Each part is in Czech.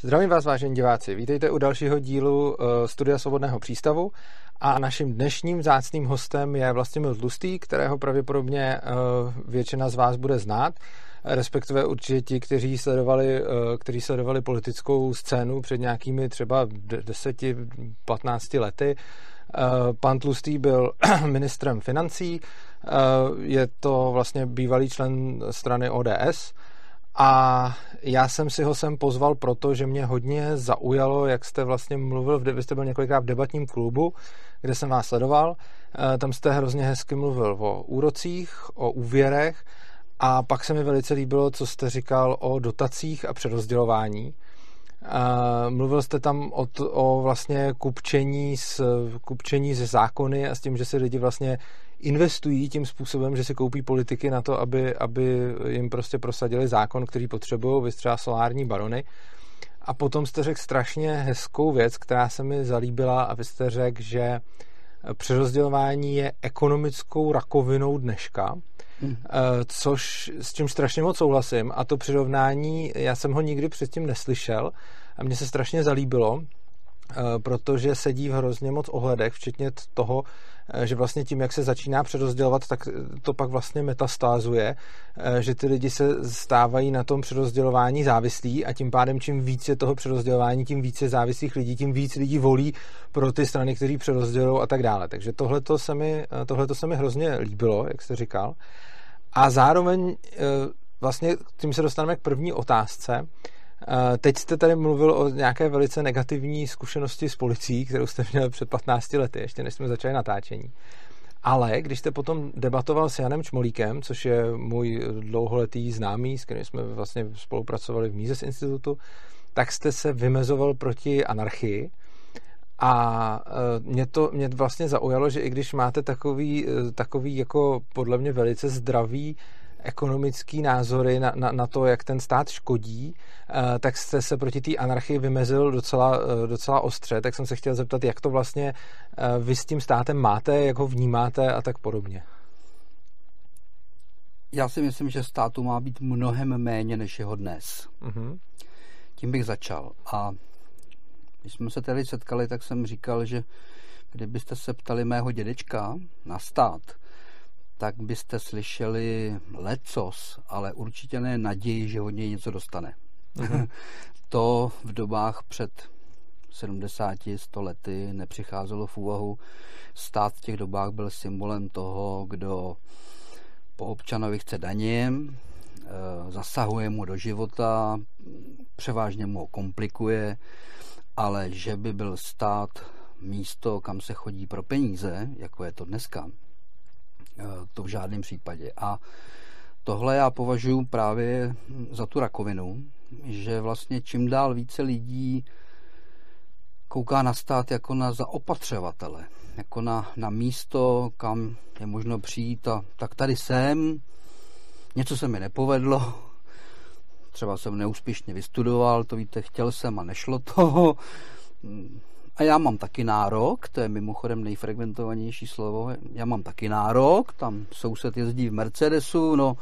Zdravím vás, vážení diváci. Vítejte u dalšího dílu uh, Studia Svobodného přístavu a naším dnešním zácným hostem je Vlastimil Tlustý, kterého pravděpodobně uh, většina z vás bude znát, respektive určitě ti, kteří sledovali, uh, kteří sledovali politickou scénu před nějakými třeba 10-15 lety. Pan Tlustý byl ministrem financí, je to vlastně bývalý člen strany ODS, a já jsem si ho sem pozval proto, že mě hodně zaujalo, jak jste vlastně mluvil, vy jste byl několikrát v debatním klubu, kde jsem vás sledoval. Eh, tam jste hrozně hezky mluvil o úrocích, o úvěrech a pak se mi velice líbilo, co jste říkal o dotacích a přerozdělování. Uh, mluvil jste tam o, o vlastně kupčení, s, kupčení ze zákony a s tím, že si lidi vlastně investují tím způsobem, že si koupí politiky na to, aby, aby jim prostě prosadili zákon, který potřebují, vy třeba solární barony. A potom jste řekl strašně hezkou věc, která se mi zalíbila a vy jste řekl, že přerozdělování je ekonomickou rakovinou dneška, hmm. což s čím strašně moc souhlasím a to přirovnání, já jsem ho nikdy předtím neslyšel a mně se strašně zalíbilo, protože sedí v hrozně moc ohledech, včetně toho, Eh, že vlastně tím, jak se začíná přerozdělovat, tak to pak vlastně metastázuje, eh, že ty lidi se stávají na tom přerozdělování závislí a tím pádem čím víc je toho přerozdělování, tím více závislých lidí, tím víc lidí volí pro ty strany, které přerozdělují a tak dále. Takže tohle se eh, tohleto se mi hrozně líbilo, jak jste říkal. A zároveň vlastně tím se dostaneme k první otázce, Teď jste tady mluvil o nějaké velice negativní zkušenosti s policií, kterou jste měl před 15 lety, ještě než jsme začali natáčení. Ale když jste potom debatoval s Janem Čmolíkem, což je můj dlouholetý známý, s kterým jsme vlastně spolupracovali v Mízes institutu, tak jste se vymezoval proti anarchii. A e, mě to mě vlastně zaujalo, že i když máte takový, e, takový jako podle mě velice zdravý ekonomický názory na, na, na to, jak ten stát škodí, eh, tak jste se proti té anarchii vymezil docela, eh, docela ostře, tak jsem se chtěl zeptat, jak to vlastně eh, vy s tím státem máte, jak ho vnímáte a tak podobně. Já si myslím, že státu má být mnohem méně, než jeho dnes. Uh-huh. Tím bych začal. A když jsme se tady setkali, tak jsem říkal, že kdybyste se ptali mého dědečka na stát, tak byste slyšeli lecos, ale určitě ne naději, že od něj něco dostane. Mhm. to v dobách před 70, 100 lety nepřicházelo v úvahu. Stát v těch dobách byl symbolem toho, kdo po občanovi chce daně, eh, zasahuje mu do života, převážně mu ho komplikuje, ale že by byl stát místo, kam se chodí pro peníze, jako je to dneska, to v žádném případě. A tohle já považuji právě za tu rakovinu, že vlastně čím dál více lidí kouká na stát jako na zaopatřovatele, jako na, na místo, kam je možno přijít a tak tady jsem, něco se mi nepovedlo, třeba jsem neúspěšně vystudoval, to víte, chtěl jsem a nešlo to, a já mám taky nárok, to je mimochodem nejfrekventovanější slovo, já mám taky nárok, tam soused jezdí v Mercedesu, no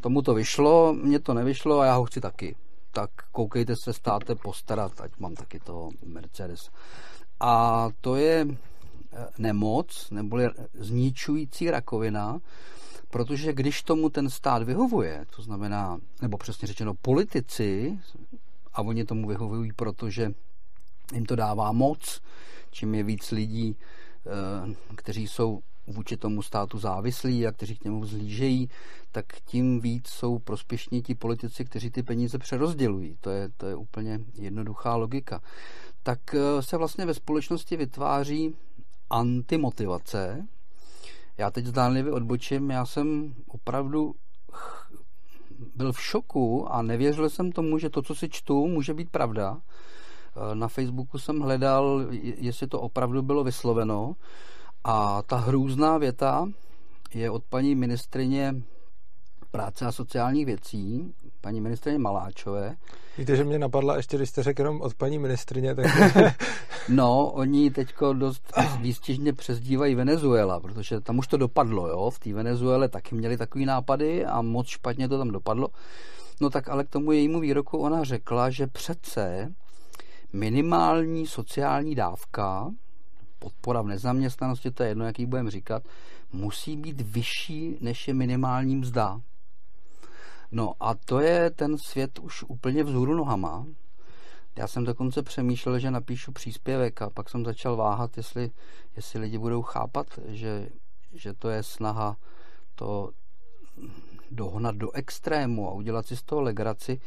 tomu to vyšlo, mně to nevyšlo a já ho chci taky. Tak koukejte se, státe postarat, ať mám taky toho Mercedes. A to je eh, nemoc, neboli zničující rakovina, protože když tomu ten stát vyhovuje, to znamená, nebo přesně řečeno politici, a oni tomu vyhovují, protože jim to dává moc, čím je víc lidí, eh, kteří jsou vůči tomu státu závislí a kteří k němu zlížejí, tak tím víc jsou prospěšní ti politici, kteří ty peníze přerozdělují. To je, to je úplně jednoduchá logika. Tak eh, se vlastně ve společnosti vytváří antimotivace. Já teď zdánlivě odbočím, já jsem opravdu byl v šoku a nevěřil jsem tomu, že to, co si čtu, může být pravda. Eh, na Facebooku jsem hledal, jestli to opravdu bylo vysloveno a ta hrůzná věta je od paní ministrině práce a sociálních věcí, paní ministrině Maláčové. Víte, že mě napadla ještě, když jste řekl jenom od paní ministrině, tak... no, oni teďko dost výstěžně přezdívají Venezuela, protože tam už to dopadlo, jo, v té Venezuele taky měli takový nápady a moc špatně to tam dopadlo. No tak ale k tomu jejímu výroku ona řekla, že přece minimální sociální dávka, podpora v nezaměstnanosti, to je jedno, jaký budeme říkat, musí být vyšší než je minimální mzda. No a to je ten svět už úplně vzhůru nohama. Já jsem dokonce přemýšlel, že napíšu příspěvek a pak jsem začal váhat, jestli, jestli lidi budou chápat, že, že to je snaha to dohnat do extrému a udělat si z toho legraci.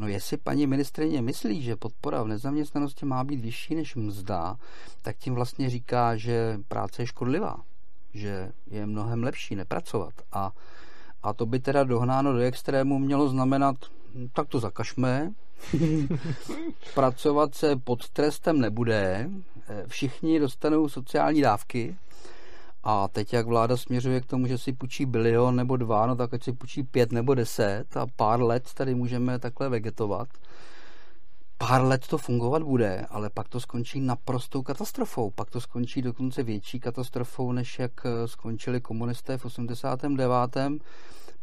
No jestli paní ministrině myslí, že podpora v nezaměstnanosti má být vyšší než mzda, tak tím vlastně říká, že práce je škodlivá, že je mnohem lepší nepracovat. A, a to by teda dohnáno do extrému mělo znamenat, tak to zakažme, pracovat se pod trestem nebude, všichni dostanou sociální dávky, a teď, jak vláda směřuje k tomu, že si půjčí bilion nebo dva, no tak ať si půjčí pět nebo deset a pár let tady můžeme takhle vegetovat. Pár let to fungovat bude, ale pak to skončí naprostou katastrofou. Pak to skončí dokonce větší katastrofou, než jak eh, skončili komunisté v 89.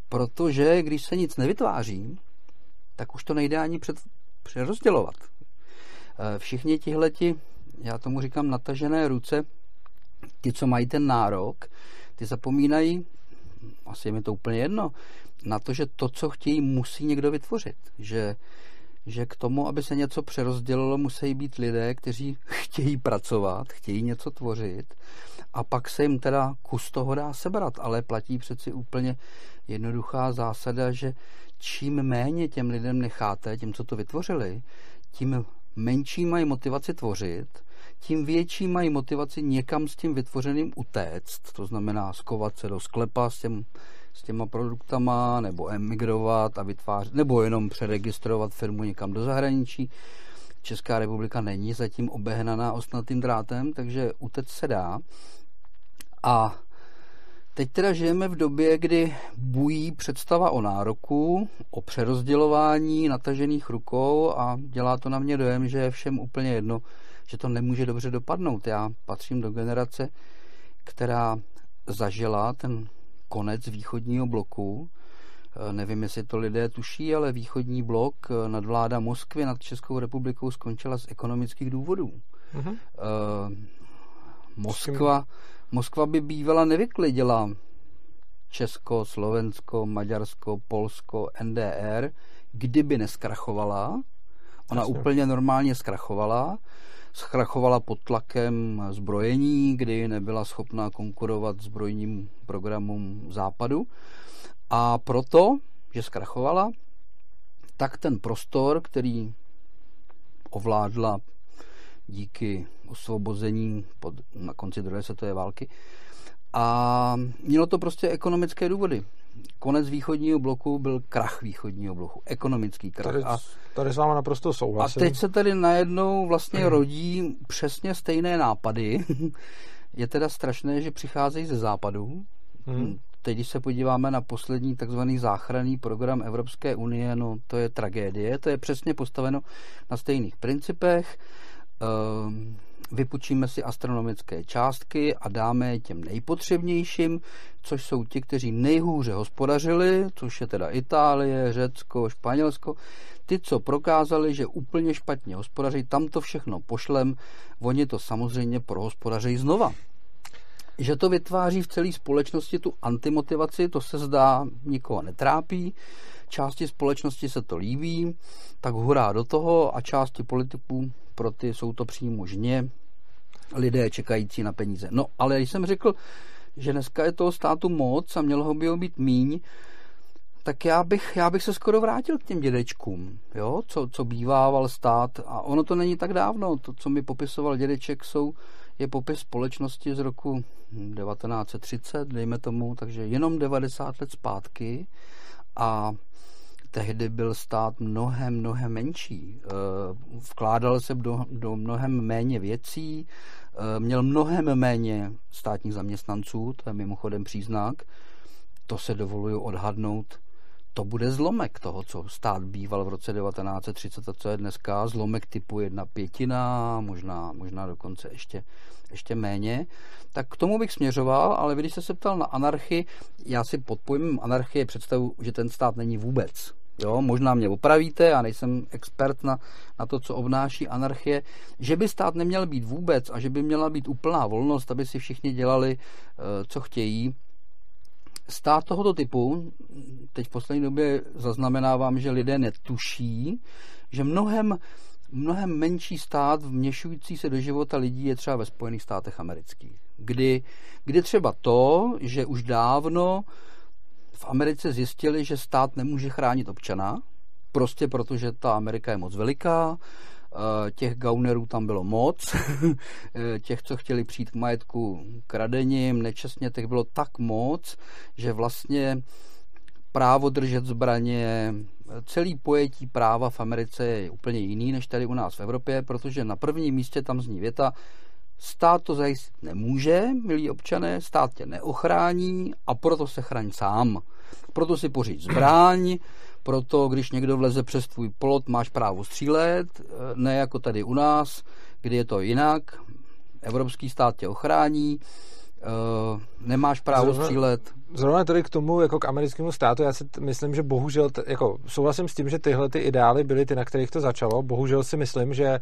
Protože když se nic nevytváří, tak už to nejde ani před, přerozdělovat. Eh, všichni tihleti, já tomu říkám natažené ruce, ti, co mají ten nárok, ty zapomínají, asi je mi to úplně jedno, na to, že to, co chtějí, musí někdo vytvořit. Že, že k tomu, aby se něco přerozdělilo, musí být lidé, kteří chtějí pracovat, chtějí něco tvořit a pak se jim teda kus toho dá sebrat. Ale platí přeci úplně jednoduchá zásada, že čím méně těm lidem necháte, těm, co to vytvořili, tím menší mají motivaci tvořit tím větší mají motivaci někam s tím vytvořeným utéct, to znamená skovat se do sklepa s, těm, s těma produktama, nebo emigrovat a vytvářet, nebo jenom přeregistrovat firmu někam do zahraničí. Česká republika není zatím obehnaná ostnatým drátem, takže utéct se dá. A Teď teda žijeme v době, kdy bují představa o nároku, o přerozdělování natažených rukou a dělá to na mě dojem, že je všem úplně jedno, že to nemůže dobře dopadnout. Já patřím do generace, která zažila ten konec východního bloku. E, nevím, jestli to lidé tuší, ale východní blok e, nad vláda Moskvy nad Českou republikou skončila z ekonomických důvodů. Mm-hmm. Moskva, Moskva by bývala nevyklidila Česko, Slovensko, Maďarsko, Polsko, NDR, kdyby neskrachovala. Ona Jasně. úplně normálně zkrachovala zkrachovala pod tlakem zbrojení, kdy nebyla schopná konkurovat zbrojním programům západu. A proto, že zkrachovala, tak ten prostor, který ovládla díky osvobození pod, na konci druhé světové války, a mělo to prostě ekonomické důvody konec východního bloku byl krach východního bloku, ekonomický krach. Tady, a, tady s váma naprosto souhlasím. A teď se tady najednou vlastně rodí přesně stejné nápady. Je teda strašné, že přicházejí ze západu. Hmm. Teď, když se podíváme na poslední takzvaný záchranný program Evropské unie, no to je tragédie. To je přesně postaveno na stejných principech. Ehm, vypučíme si astronomické částky a dáme je těm nejpotřebnějším, což jsou ti, kteří nejhůře hospodařili, což je teda Itálie, Řecko, Španělsko. Ty, co prokázali, že úplně špatně hospodaří, tam to všechno pošlem, oni to samozřejmě prohospodaří znova. Že to vytváří v celé společnosti tu antimotivaci, to se zdá nikoho netrápí části společnosti se to líbí, tak hurá do toho a části politiků pro ty jsou to přímo žně, lidé čekající na peníze. No, ale když jsem řekl, že dneska je toho státu moc a mělo by ho být míň, tak já bych, já bych se skoro vrátil k těm dědečkům, jo? Co, co bývával stát. A ono to není tak dávno. To, co mi popisoval dědeček, jsou, je popis společnosti z roku 1930, dejme tomu, takže jenom 90 let zpátky. A tehdy byl stát mnohem, mnohem menší. Eh, vkládal se do, do mnohem méně věcí, eh, měl mnohem méně státních zaměstnanců, to je mimochodem příznak. To se dovoluju odhadnout to bude zlomek toho, co stát býval v roce 1930 a co je dneska, zlomek typu jedna pětina, možná, možná dokonce ještě, ještě méně. Tak k tomu bych směřoval, ale když jste se ptal na anarchii, já si pod pojmem anarchie představu, že ten stát není vůbec. jo, možná mě opravíte, já nejsem expert na, na to, co obnáší anarchie, že by stát neměl být vůbec a že by měla být úplná volnost, aby si všichni dělali, eh, co chtějí. Stát tohoto typu, teď v poslední době zaznamenávám, že lidé netuší, že mnohem, mnohem menší stát vměšující se do života lidí je třeba ve Spojených státech amerických. Kdy, kdy třeba to, že už dávno v Americe zjistili, že stát nemůže chránit občana, prostě protože ta Amerika je moc veliká, těch gaunerů tam bylo moc, eh, těch, co chtěli přijít k majetku kradením, nečestně, těch bylo tak moc, že vlastně právo držet zbraně, celý pojetí práva v Americe je úplně jiný než tady u nás v Evropě, protože na prvním místě tam zní věta, Stát to zajistit nemůže, milí občané, stát tě neochrání a proto se chraň sám. Proto si poříď zbraň, proto když někdo vleze přes tvůj plot, máš právo střílet, ne jako tady u nás, kdy je to jinak. Evropský stát tě ochrání, uh, nemáš právo zrovna, střílet. Zrovna tady k tomu, jako k americkému státu, já si t- myslím, že bohužel, t- jako souhlasím s tím, že tyhle ty ideály byly ty, na kterých to začalo. Bohužel si myslím, že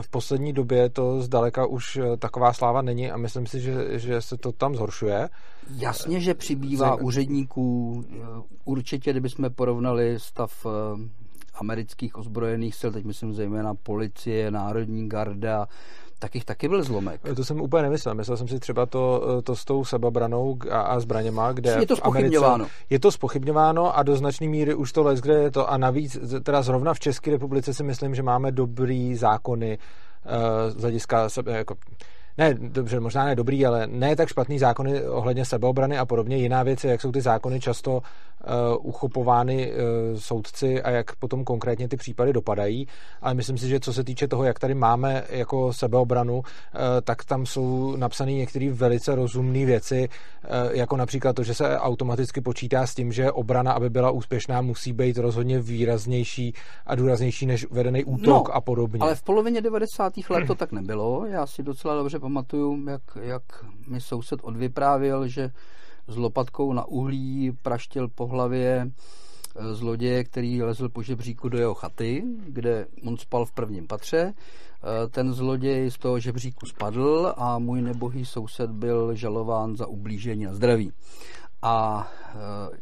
v poslední době to zdaleka už eh, taková sláva není a myslím si, že, že se to tam zhoršuje. Jasně, že přibývá Zajme... úředníků. Eh, určitě, kdybychom porovnali stav amerických ozbrojených sil, teď myslím zejména policie, národní garda, tak jich taky byl zlomek. To jsem úplně nemyslel. Myslel jsem si třeba to, to s tou sebabranou a, a zbraněma, kde je to spochybňováno. je to spochybňováno a do značné míry už to les, kde je to. A navíc, teda zrovna v České republice si myslím, že máme dobrý zákony uh, z hlediska sebe, jako, ne, dobře, možná ne dobrý, ale ne tak špatný zákony ohledně sebeobrany a podobně. Jiná věc je, jak jsou ty zákony často uh, uchopovány uh, soudci a jak potom konkrétně ty případy dopadají. Ale myslím si, že co se týče toho, jak tady máme jako sebeobranu, uh, tak tam jsou napsané některé velice rozumné věci, uh, jako například to, že se automaticky počítá s tím, že obrana, aby byla úspěšná, musí být rozhodně výraznější a důraznější než vedený útok no, a podobně. Ale v polovině 90. let to tak nebylo. Já si docela dobře pamatuju, jak, jak mi soused odvyprávěl, že s lopatkou na uhlí praštil po hlavě eh, zloděje, který lezl po žebříku do jeho chaty, kde on spal v prvním patře. Eh, ten zloděj z toho žebříku spadl a můj nebohý soused byl žalován za ublížení na zdraví. A eh,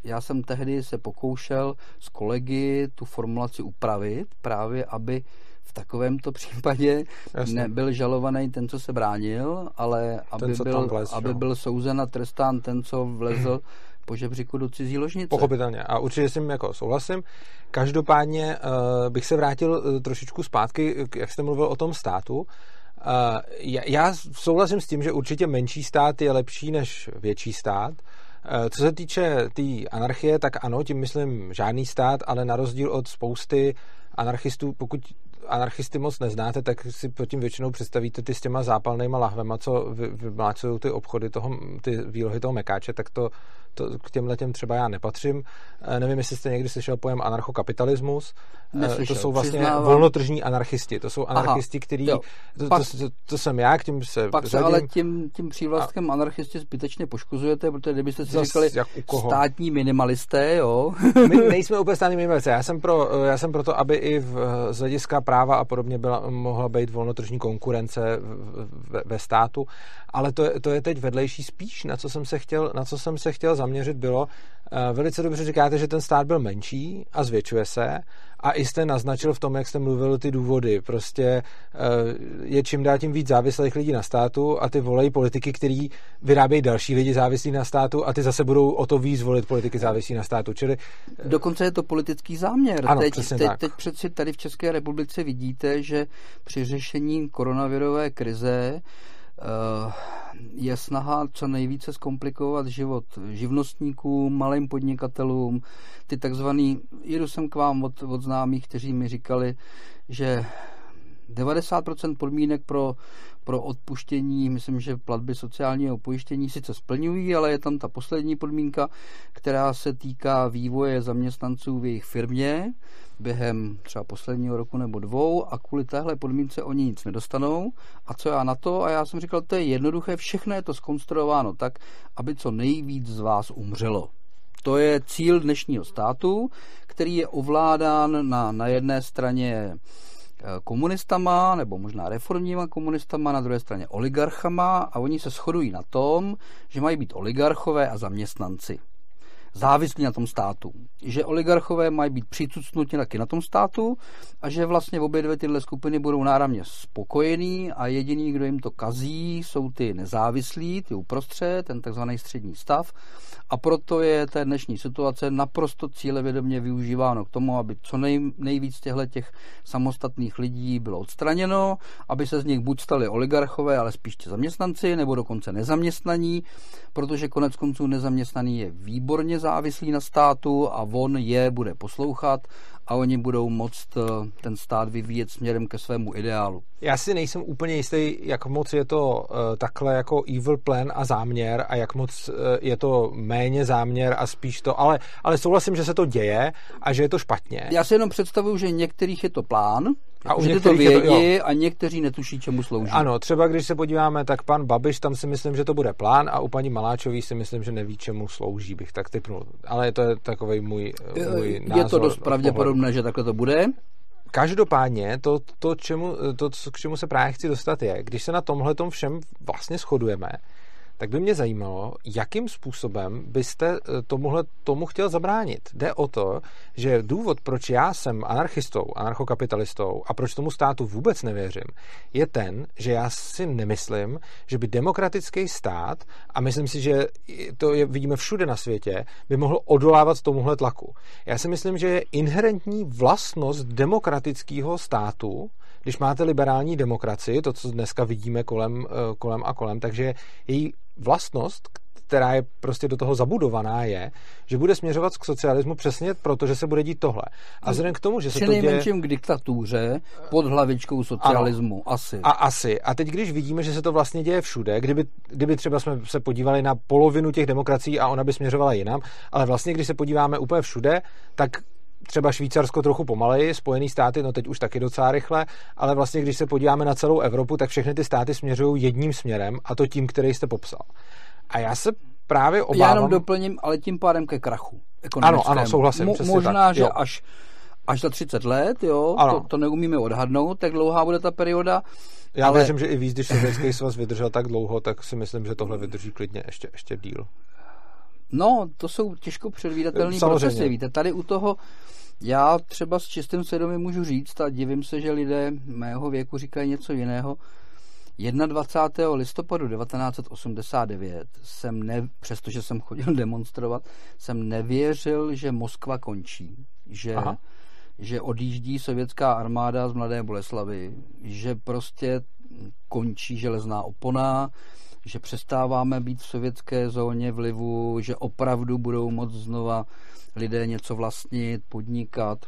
já jsem tehdy se pokoušel s kolegy tu formulaci upravit, právě aby v takovémto případě Jasně. nebyl žalovaný ten, co se bránil, ale aby, ten, byl, vlez, aby byl souzen a trestán ten, co vlezl po žebříku do cizí ložnice. Pochopitelně. A určitě s tím jako souhlasím. Každopádně uh, bych se vrátil uh, trošičku zpátky, jak jste mluvil o tom státu. Uh, já, já souhlasím s tím, že určitě menší stát je lepší než větší stát. Co se týče té tý anarchie, tak ano, tím myslím žádný stát, ale na rozdíl od spousty anarchistů, pokud anarchisty moc neznáte, tak si pod tím většinou představíte ty s těma zápalnýma lahvema, co vymlácují ty obchody, toho, ty výlohy toho mekáče, tak to, to k těmhle těm třeba já nepatřím. E, nevím, jestli jste někdy slyšel pojem anarchokapitalismus. E, Neslyšel, to jsou vlastně přiznávám. volnotržní anarchisti. To jsou anarchisti, kteří... To, to, to, to, jsem já, k tím se Pak se ale tím, tím přívlastkem a... anarchisti zbytečně poškozujete, protože kdybyste si říkali státní minimalisté, jo? My nejsme úplně státní minimalisté. Já jsem pro, já jsem pro to, aby i v, z hlediska práva a podobně byla, mohla být volnotržní konkurence ve, ve státu, ale to, to je teď vedlejší spíš, na co jsem se chtěl, na co jsem se chtěl zaměřit, bylo, eh, velice dobře říkáte, že ten stát byl menší a zvětšuje se a i jste naznačil v tom, jak jste mluvil ty důvody. Prostě eh, je čím dál tím víc závislých lidí na státu a ty volají politiky, který vyrábějí další lidi závislí na státu a ty zase budou o to víc volit politiky závislí na státu. Čili... Eh, Dokonce je to politický záměr. Ano, teď, teď, tak. teď přeci tady v České republice vidíte, že při řešení koronavirové krize je snaha co nejvíce zkomplikovat život živnostníkům, malým podnikatelům, ty takzvaný, jedu jsem k vám od, od známých, kteří mi říkali, že 90% podmínek pro, pro odpuštění, myslím, že platby sociálního pojištění sice splňují, ale je tam ta poslední podmínka, která se týká vývoje zaměstnanců v jejich firmě během třeba posledního roku nebo dvou a kvůli téhle podmínce oni nic nedostanou. A co já na to? A já jsem říkal, to je jednoduché, všechno je to skonstruováno tak, aby co nejvíc z vás umřelo. To je cíl dnešního státu, který je ovládán na, na jedné straně eh, komunistama, nebo možná reformníma komunistama, na druhé straně oligarchama a oni se shodují na tom, že mají být oligarchové a zaměstnanci závislí na tom státu. Že oligarchové mají být přicucnuti taky na tom státu a že vlastně obě dvě tyhle skupiny budou náramně spokojení a jediný, kdo jim to kazí, jsou ty nezávislí, ty uprostřed, ten takzvaný střední stav a proto je té dnešní situace naprosto cílevědomě využíváno k tomu, aby co nej, nejvíc těchto těch samostatných lidí bylo odstraněno, aby se z nich buď stali oligarchové, ale spíš zaměstnanci, nebo dokonce nezaměstnaní, protože konec konců nezaměstnaný je výborně závislý na státu a on je bude poslouchat a oni budou moct eh, ten stát vyvíjet směrem ke svému ideálu. Já si nejsem úplně jistý, jak moc je to uh, takhle jako evil plan a záměr a jak moc uh, je to méně záměr a spíš to, ale, ale souhlasím, že se to děje a že je to špatně. Já si jenom představuju, že některých je to plán, a u že to vědí to, a někteří netuší, čemu slouží. Ano, třeba když se podíváme, tak pan Babiš, tam si myslím, že to bude plán a u paní Maláčový si myslím, že neví, čemu slouží, bych tak typnul. Ale to je takový můj, můj je názor. Je to dost pravděpodobné, že takhle to bude. Každopádně to, to, čemu, to, k čemu se právě chci dostat je, když se na tomhle všem vlastně shodujeme, tak by mě zajímalo, jakým způsobem byste eh, tomuhle, tomu chtěl zabránit. Jde o to, že důvod, proč já jsem anarchistou, anarchokapitalistou a proč tomu státu vůbec nevěřím, je ten, že já si nemyslím, že by demokratický stát, a myslím si, že to je, vidíme všude na světě, by mohl odolávat tomuhle tlaku. Já si myslím, že je inherentní vlastnost demokratického státu, když máte liberální demokracii, to, co dneska vidíme kolem, eh, kolem a kolem, takže její vlastnost, která je prostě do toho zabudovaná, je, že bude směřovat k socialismu přesně proto, že se bude dít tohle. A vzhledem k tomu, že se to děje... k diktatuře pod hlavičkou socialismu, ano. asi. A asi. A teď, když vidíme, že se to vlastně děje všude, kdyby, kdyby třeba jsme se podívali na polovinu těch demokracií a ona by směřovala jinam, ale vlastně, když se podíváme úplně všude, tak třeba Švýcarsko trochu pomaleji, Spojené státy, no teď už taky docela rychle, ale vlastně když se podíváme na celou Evropu, tak všechny ty státy směřují jedním směrem a to tím, který jste popsal. A já se právě obávám... Já jenom doplním, ale tím pádem ke krachu. Ano, ano, souhlasím. Mo- možná, tak. že jo. až až za 30 let, jo, to, to neumíme odhadnout, tak dlouhá bude ta perioda. Já ale... věřím, že i víc, když Sovětský svaz vydržel tak dlouho, tak si myslím, že tohle vydrží klidně ještě, ještě díl. No, to jsou těžko předvídatelné procesy. Víte, tady u toho já třeba s čistým svědomím můžu říct a divím se, že lidé mého věku říkají něco jiného. 21. listopadu 1989 jsem, ne, přestože jsem chodil demonstrovat, jsem nevěřil, že Moskva končí, že, že odjíždí sovětská armáda z Mladé Boleslavy, že prostě končí železná opona, že přestáváme být v sovětské zóně vlivu, že opravdu budou moc znova lidé něco vlastnit, podnikat.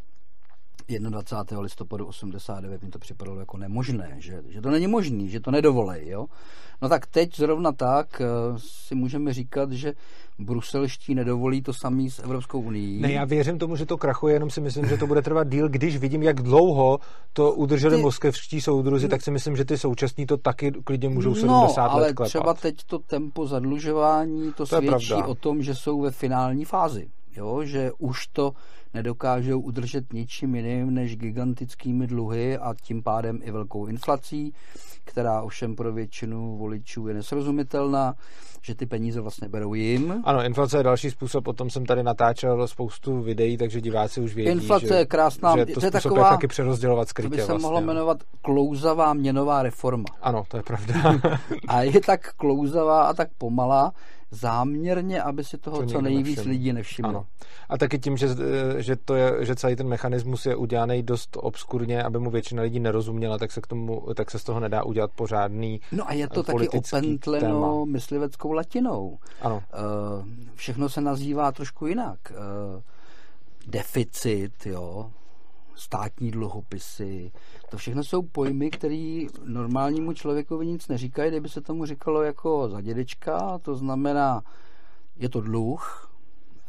21. listopadu 89 mi to připadalo jako nemožné, že, že to není možné, že to nedovolej. Jo? No tak teď zrovna tak uh, si můžeme říkat, že bruselští nedovolí to samý s Evropskou unii. Ne, já věřím tomu, že to krachuje, jenom si myslím, že to bude trvat díl. Když vidím, jak dlouho to udrželi ty... moskevští soudruzi, tak si myslím, že ty současní to taky klidně můžou 70 no, ale let klepat. třeba teď to tempo zadlužování, to, to svědčí o tom, že jsou ve finální fázi. Jo, že už to nedokážou udržet ničím jiným než gigantickými dluhy a tím pádem i velkou inflací, která ovšem pro většinu voličů je nesrozumitelná, že ty peníze vlastně berou jim. Ano, inflace je další způsob, o tom jsem tady natáčel spoustu videí, takže diváci už vědí, inflace že, je krásná, že to, to je taková, jak taky přerozdělovat skrytě. To by se vlastně, mohlo jmenovat klouzavá měnová reforma. Ano, to je pravda. a je tak klouzavá a tak pomalá, záměrně, aby si toho to co nejvíc nevšiml. lidí nevšimlo. Ano. A taky tím, že, že, to je, že celý ten mechanismus je udělaný dost obskurně, aby mu většina lidí nerozuměla, tak se, k tomu, tak se z toho nedá udělat pořádný No a je to taky opentleno téma. mysliveckou latinou. Ano. Uh, všechno se nazývá trošku jinak. Uh, deficit, jo, státní dluhopisy. To všechno jsou pojmy, které normálnímu člověkovi nic neříkají, kdyby se tomu říkalo jako za dědečka, to znamená, je to dluh,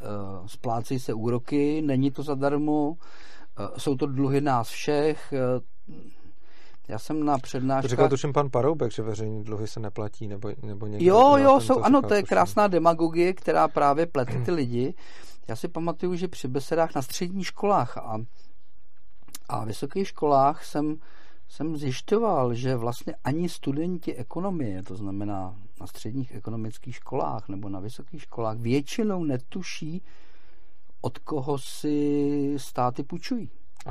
eh, splácejí se úroky, není to zadarmo, eh, jsou to dluhy nás všech. Eh, Já jsem na přednáškách... To říkal tuším pan Paroubek, že veřejní dluhy se neplatí, nebo, nebo někdo... Jo, jo, jsou, to ano, to je krásná demagogie, která právě plete ty lidi. Já si pamatuju, že při besedách na středních školách a, a vysokých školách jsem, jsem zjišťoval, že vlastně ani studenti ekonomie, to znamená na středních ekonomických školách nebo na vysokých školách, většinou netuší, od koho si státy půjčují.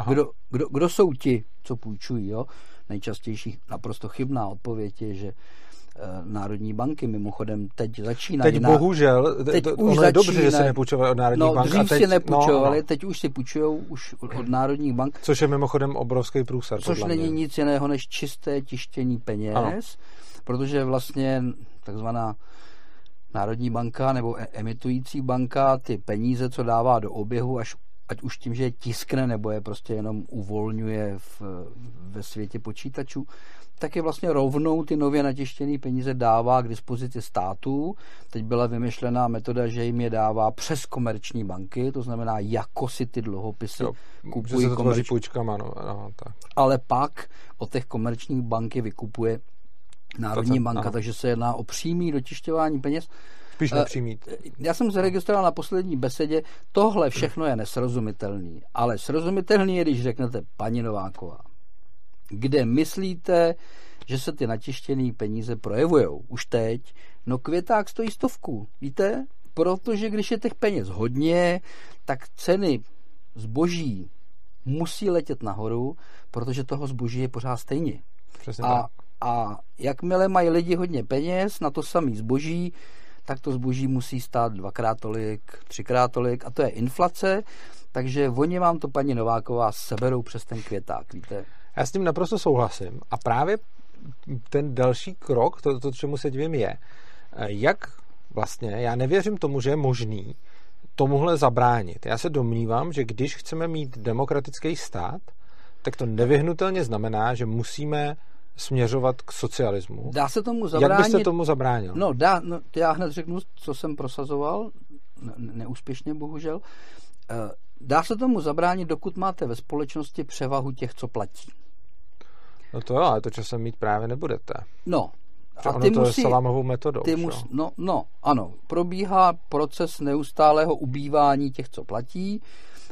Kdo, kdo, kdo jsou ti, co půjčují? Jo? Nejčastější naprosto chybná odpověď je, že národní banky mimochodem teď začínají. Teď na, bohužel, teď to, už ono je dobře, že se nepůjčovali od národních no, bank. Dřív teď, si nepůjčovali, no, no. teď už si půjčují už od národních bank. Což je mimochodem obrovský průser. Což není mě. nic jiného než čisté tištění peněz, ano. protože vlastně takzvaná Národní banka nebo e- emitující banka ty peníze, co dává do oběhu, až ať už tím, že je tiskne nebo je prostě jenom uvolňuje v, ve světě počítačů, tak je vlastně rovnou ty nově natištěné peníze dává k dispozici států. Teď byla vymyšlená metoda, že jim je dává přes komerční banky, to znamená, jako si ty dluhopisy jo, kupují komerční. půjčkama, no, no, tak. Ale pak od těch komerčních banky vykupuje Národní to, banka, ano. takže se jedná o přímý dotišťování peněz. Spíš. Eh, já jsem zaregistroval na poslední besedě, tohle všechno je nesrozumitelný, ale srozumitelný je, když řeknete paní Nováková, kde myslíte, že se ty natištěné peníze projevují už teď? No květák stojí stovku, víte? Protože když je těch peněz hodně, tak ceny zboží musí letět nahoru, protože toho zboží je pořád stejně. Přesně a, tak. a jakmile mají lidi hodně peněz na to samý zboží, tak to zboží musí stát dvakrát tolik, třikrát tolik a to je inflace, takže oni vám to paní Nováková seberou přes ten květák, víte. Já s tím naprosto souhlasím a právě ten další krok, to, to čemu se divím, je, jak vlastně, já nevěřím tomu, že je možný tomuhle zabránit. Já se domnívám, že když chceme mít demokratický stát, tak to nevyhnutelně znamená, že musíme směřovat k socialismu. Dá se tomu zabránit? Jak byste tomu zabránil? No, dá, no já hned řeknu, co jsem prosazoval, ne, neúspěšně bohužel. Eh, dá se tomu zabránit, dokud máte ve společnosti převahu těch, co platí. No to jo, ale to časem mít právě nebudete. No, a ty to musí, je salámovou metodou. Ty mus, no, no, ano. Probíhá proces neustálého ubývání těch, co platí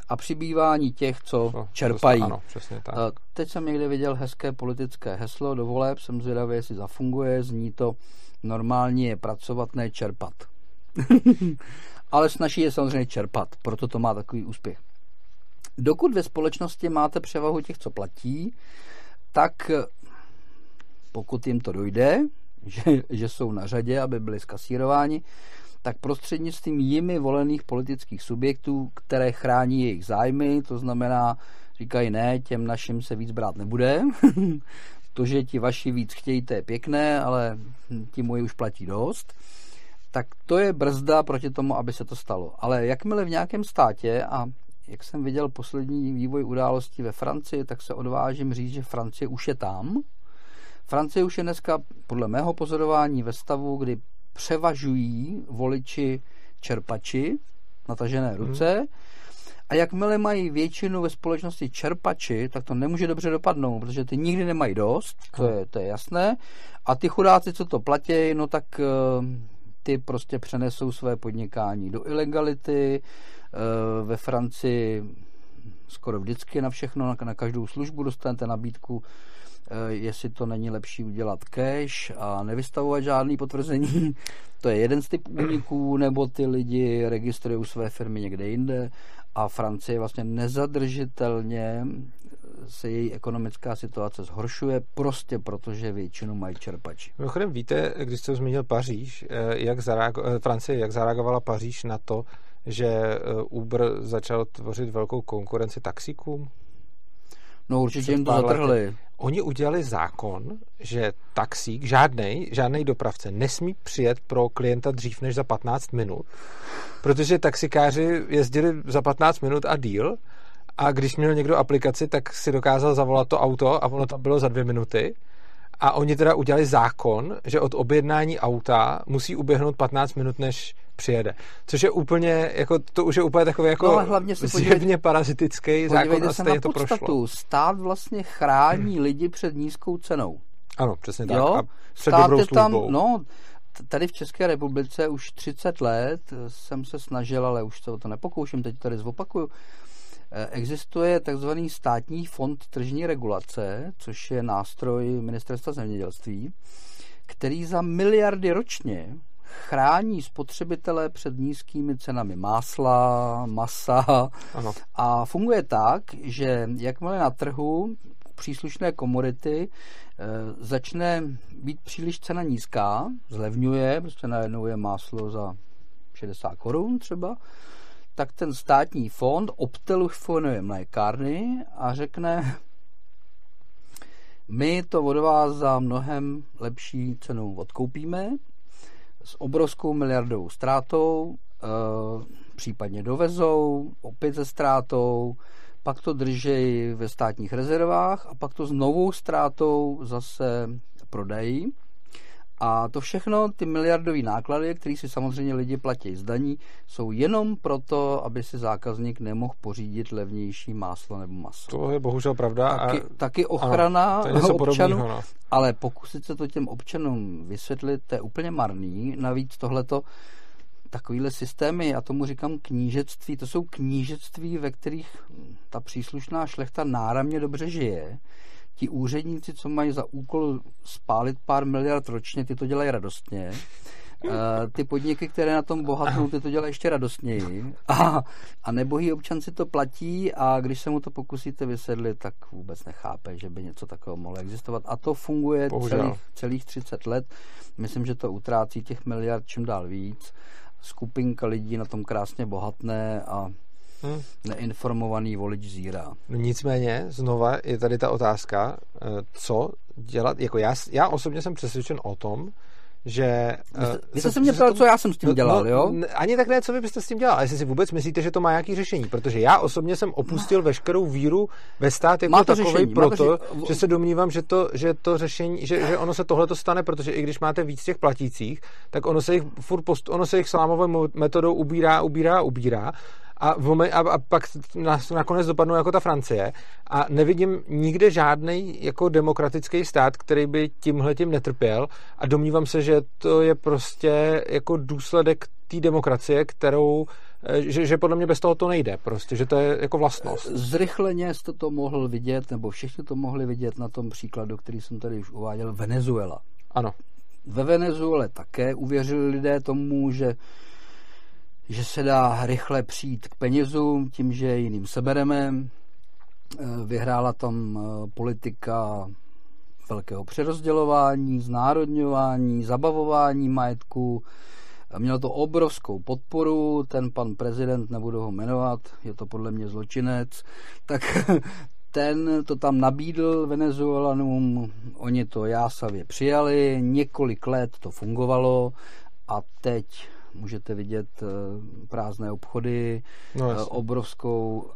a přibývání těch, co no, čerpají. Ano, přesně tak. Teď jsem někde viděl hezké politické heslo do voleb, jsem zvědavý, jestli zafunguje, zní to normálně je pracovat, ne čerpat. Ale snaží je samozřejmě čerpat, proto to má takový úspěch. Dokud ve společnosti máte převahu těch, co platí, tak pokud jim to dojde, že, že jsou na řadě, aby byli skasírováni, tak prostřednictvím jimi volených politických subjektů, které chrání jejich zájmy, to znamená, říkají ne, těm našim se víc brát nebude, to, že ti vaši víc chtějí, to je pěkné, ale ti moji už platí dost, tak to je brzda proti tomu, aby se to stalo. Ale jakmile v nějakém státě, a jak jsem viděl poslední vývoj událostí ve Francii, tak se odvážím říct, že Francie už je tam. Francie už je dneska podle mého pozorování ve stavu, kdy převažují voliči čerpači, natažené mhm. ruce, hmm. a jakmile mají většinu ve společnosti čerpači, tak to nemůže dobře dopadnout, protože ty nikdy nemají dost, to je, to je jasné, a ty chudáci, co to platí, no tak eh, ty prostě přenesou své podnikání do ilegality, eh, ve Francii skoro vždycky na všechno, na, na každou službu dostanete nabídku jestli to není lepší udělat cash a nevystavovat žádný potvrzení. To je jeden z typů úniků, nebo ty lidi registrují své firmy někde jinde a Francie vlastně nezadržitelně se její ekonomická situace zhoršuje prostě proto, že většinu mají čerpači. Mimochodem víte, když jste zmínil Paříž, eh, jak zareago- eh, Francie, jak zareagovala Paříž na to, že Uber začal tvořit velkou konkurenci taxikům? No určitě jim to zatrhli. Lety. Oni udělali zákon, že taxík, žádný, žádný dopravce nesmí přijet pro klienta dřív než za 15 minut, protože taxikáři jezdili za 15 minut a díl a když měl někdo aplikaci, tak si dokázal zavolat to auto a ono to bylo za dvě minuty. A oni teda udělali zákon, že od objednání auta musí uběhnout 15 minut, než přijede. Což je úplně, jako, to už je úplně takový jako no, hlavně se zjevně parazitický zákon a stejně to podstatu. prošlo. Stát vlastně chrání hmm. lidi před nízkou cenou. Ano, přesně tak. Jo? A před Stát dobrou je tam, no, tady v České republice už 30 let jsem se snažil, ale už se o to nepokouším, teď tady zopakuju, eh, Existuje takzvaný státní fond tržní regulace, což je nástroj ministerstva zemědělství, který za miliardy ročně chrání spotřebitele před nízkými cenami másla, masa ano. a funguje tak, že jakmile na trhu příslušné komodity e, začne být příliš cena nízká, zlevňuje, prostě najednou je máslo za 60 korun třeba, tak ten státní fond obtelefonuje mlékárny a řekne, my to od vás za mnohem lepší cenu odkoupíme s obrovskou miliardovou ztrátou, e, případně dovezou, opět se ztrátou, pak to drží ve státních rezervách a pak to s novou ztrátou zase prodají. A to všechno, ty miliardové náklady, které si samozřejmě lidi platí z daní, jsou jenom proto, aby si zákazník nemohl pořídit levnější máslo nebo maso. To je bohužel pravda. Taky, a... taky ochrana ano, občanů, no. ale pokusit se to těm občanům vysvětlit, to je úplně marný. Navíc tohleto takovýhle systémy, já tomu říkám knížectví, to jsou knížectví, ve kterých ta příslušná šlechta náramně dobře žije. Ti úředníci, co mají za úkol spálit pár miliard ročně, ty to dělají radostně. Uh, ty podniky, které na tom bohatnou, ty to dělají ještě radostněji. A, a nebohý občan si to platí a když se mu to pokusíte vysvětlit, tak vůbec nechápe, že by něco takového mohlo existovat. A to funguje celých, celých 30 let. Myslím, že to utrácí těch miliard čím dál víc skupinka lidí na tom krásně bohatné a hmm. neinformovaný volič zírá. No nicméně, znova je tady ta otázka, eh, co dělat, jako já, já osobně jsem přesvědčen o tom, že... Vy jste, vy jste se mě ptal, co já jsem s tím no, dělal, no, jo? Ani tak ne, co vy byste s tím dělal, ale jestli si vůbec myslíte, že to má nějaký řešení, protože já osobně jsem opustil veškerou víru ve stát jako takový řešení, proto, že se domnívám, že to, že to řešení, že, že ono se tohle to stane, protože i když máte víc těch platících, tak ono se jich furt post, ono se jich salámovou metodou ubírá, ubírá, ubírá a, v a, a pak nakonec dopadnou jako ta Francie a nevidím nikde žádný jako demokratický stát, který by tímhle tím netrpěl a domnívám se, že to je prostě jako důsledek té demokracie, kterou eh, že, že podle mě bez toho to nejde, prostě, že to je jako vlastnost. Zrychleně jste to mohl vidět, nebo všichni to mohli vidět na tom příkladu, který jsem tady už uváděl, Venezuela. Ano. Ve Venezuele také uvěřili lidé tomu, že že se dá rychle přijít k penězům tím, že jiným sebereme. Eh, vyhrála tam eh, politika velkého přerozdělování, znárodňování, zabavování majetku. Měl to obrovskou podporu, ten pan prezident, nebudu ho jmenovat, je to podle mě zločinec, tak ten to tam nabídl Venezuelanům, oni to jásavě přijali, několik let to fungovalo a teď můžete vidět eh, prázdné obchody, no, eh, obrovskou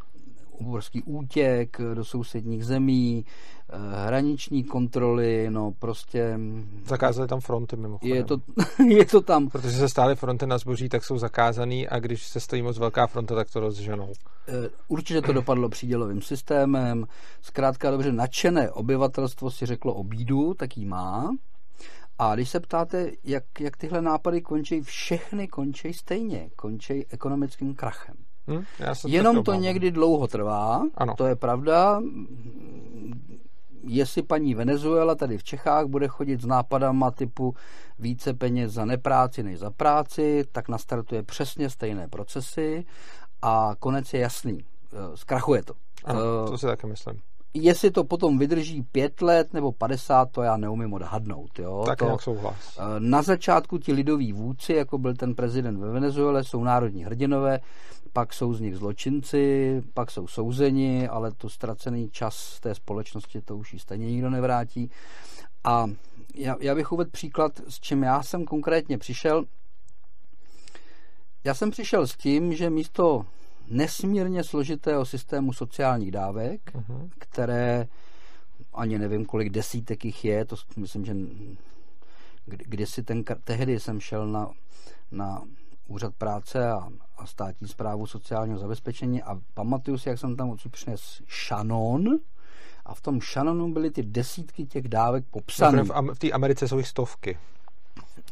obrovský útěk do sousedních zemí, eh, hraniční kontroly, no prostě... Zakázali tam fronty mimochodem. Je to, je to tam. Protože se stály fronty na zboží, tak jsou zakázaný a když se stojí moc velká fronta, tak to rozženou. Určitě to dopadlo přídělovým systémem. Zkrátka dobře, nadšené obyvatelstvo si řeklo o bídu, tak jí má. A když se ptáte, jak, jak tyhle nápady končí, všechny končí stejně. Končí ekonomickým krachem. Hmm, já Jenom to někdy dlouho trvá, ano. to je pravda. Jestli paní Venezuela tady v Čechách bude chodit s nápadama typu více peněz za nepráci než za práci, tak nastartuje přesně stejné procesy a konec je jasný. Zkrachuje to. Ano, to si taky myslím. Jestli to potom vydrží pět let nebo 50, to já neumím odhadnout. Jo? Tak to, nějak souhlas. Eh, na začátku ti lidoví vůdci, jako byl ten prezident ve Venezuele, jsou národní hrdinové, pak jsou z nich zločinci, pak jsou souzeni, ale to ztracený čas té společnosti to už ji stejně nikdo nevrátí. A já, já bych uvedl příklad, s čím já jsem konkrétně přišel. Já jsem přišel s tím, že místo nesmírně složitého systému sociálních dávek, uh-huh. které ani nevím, kolik desítek jich je, to myslím, že kdysi ten, tehdy jsem šel na, na úřad práce a, a státní zprávu sociálního zabezpečení a pamatuju si, jak jsem tam odsud přines Shannon a v tom Shannonu byly ty desítky těch dávek popsané. V, v té Americe jsou jich stovky.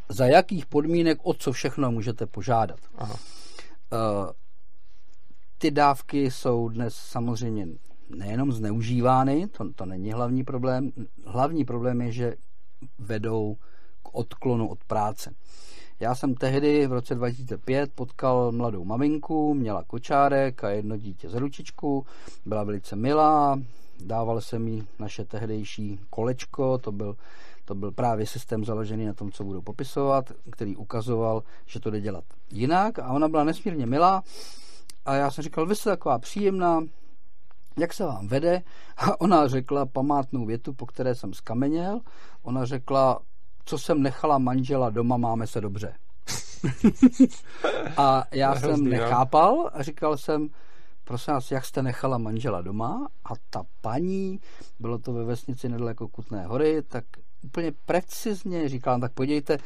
Za jakých podmínek, o co všechno můžete požádat. Aha. Uh, ty dávky jsou dnes samozřejmě nejenom zneužívány, to, to není hlavní problém. Hlavní problém je, že vedou k odklonu od práce. Já jsem tehdy v roce 2005 potkal mladou maminku, měla kočárek a jedno dítě z ručičku, byla velice milá, dával jsem jí naše tehdejší kolečko, to byl, to byl právě systém založený na tom, co budu popisovat, který ukazoval, že to jde dělat jinak a ona byla nesmírně milá a já jsem říkal, vy jste taková příjemná, jak se vám vede? A ona řekla památnou větu, po které jsem skameněl. Ona řekla, co jsem nechala manžela doma, máme se dobře. a já jsem hrozný, nechápal a říkal jsem, prosím vás, jak jste nechala manžela doma? A ta paní, bylo to ve vesnici nedaleko Kutné hory, tak úplně precizně říkala, tak podívejte,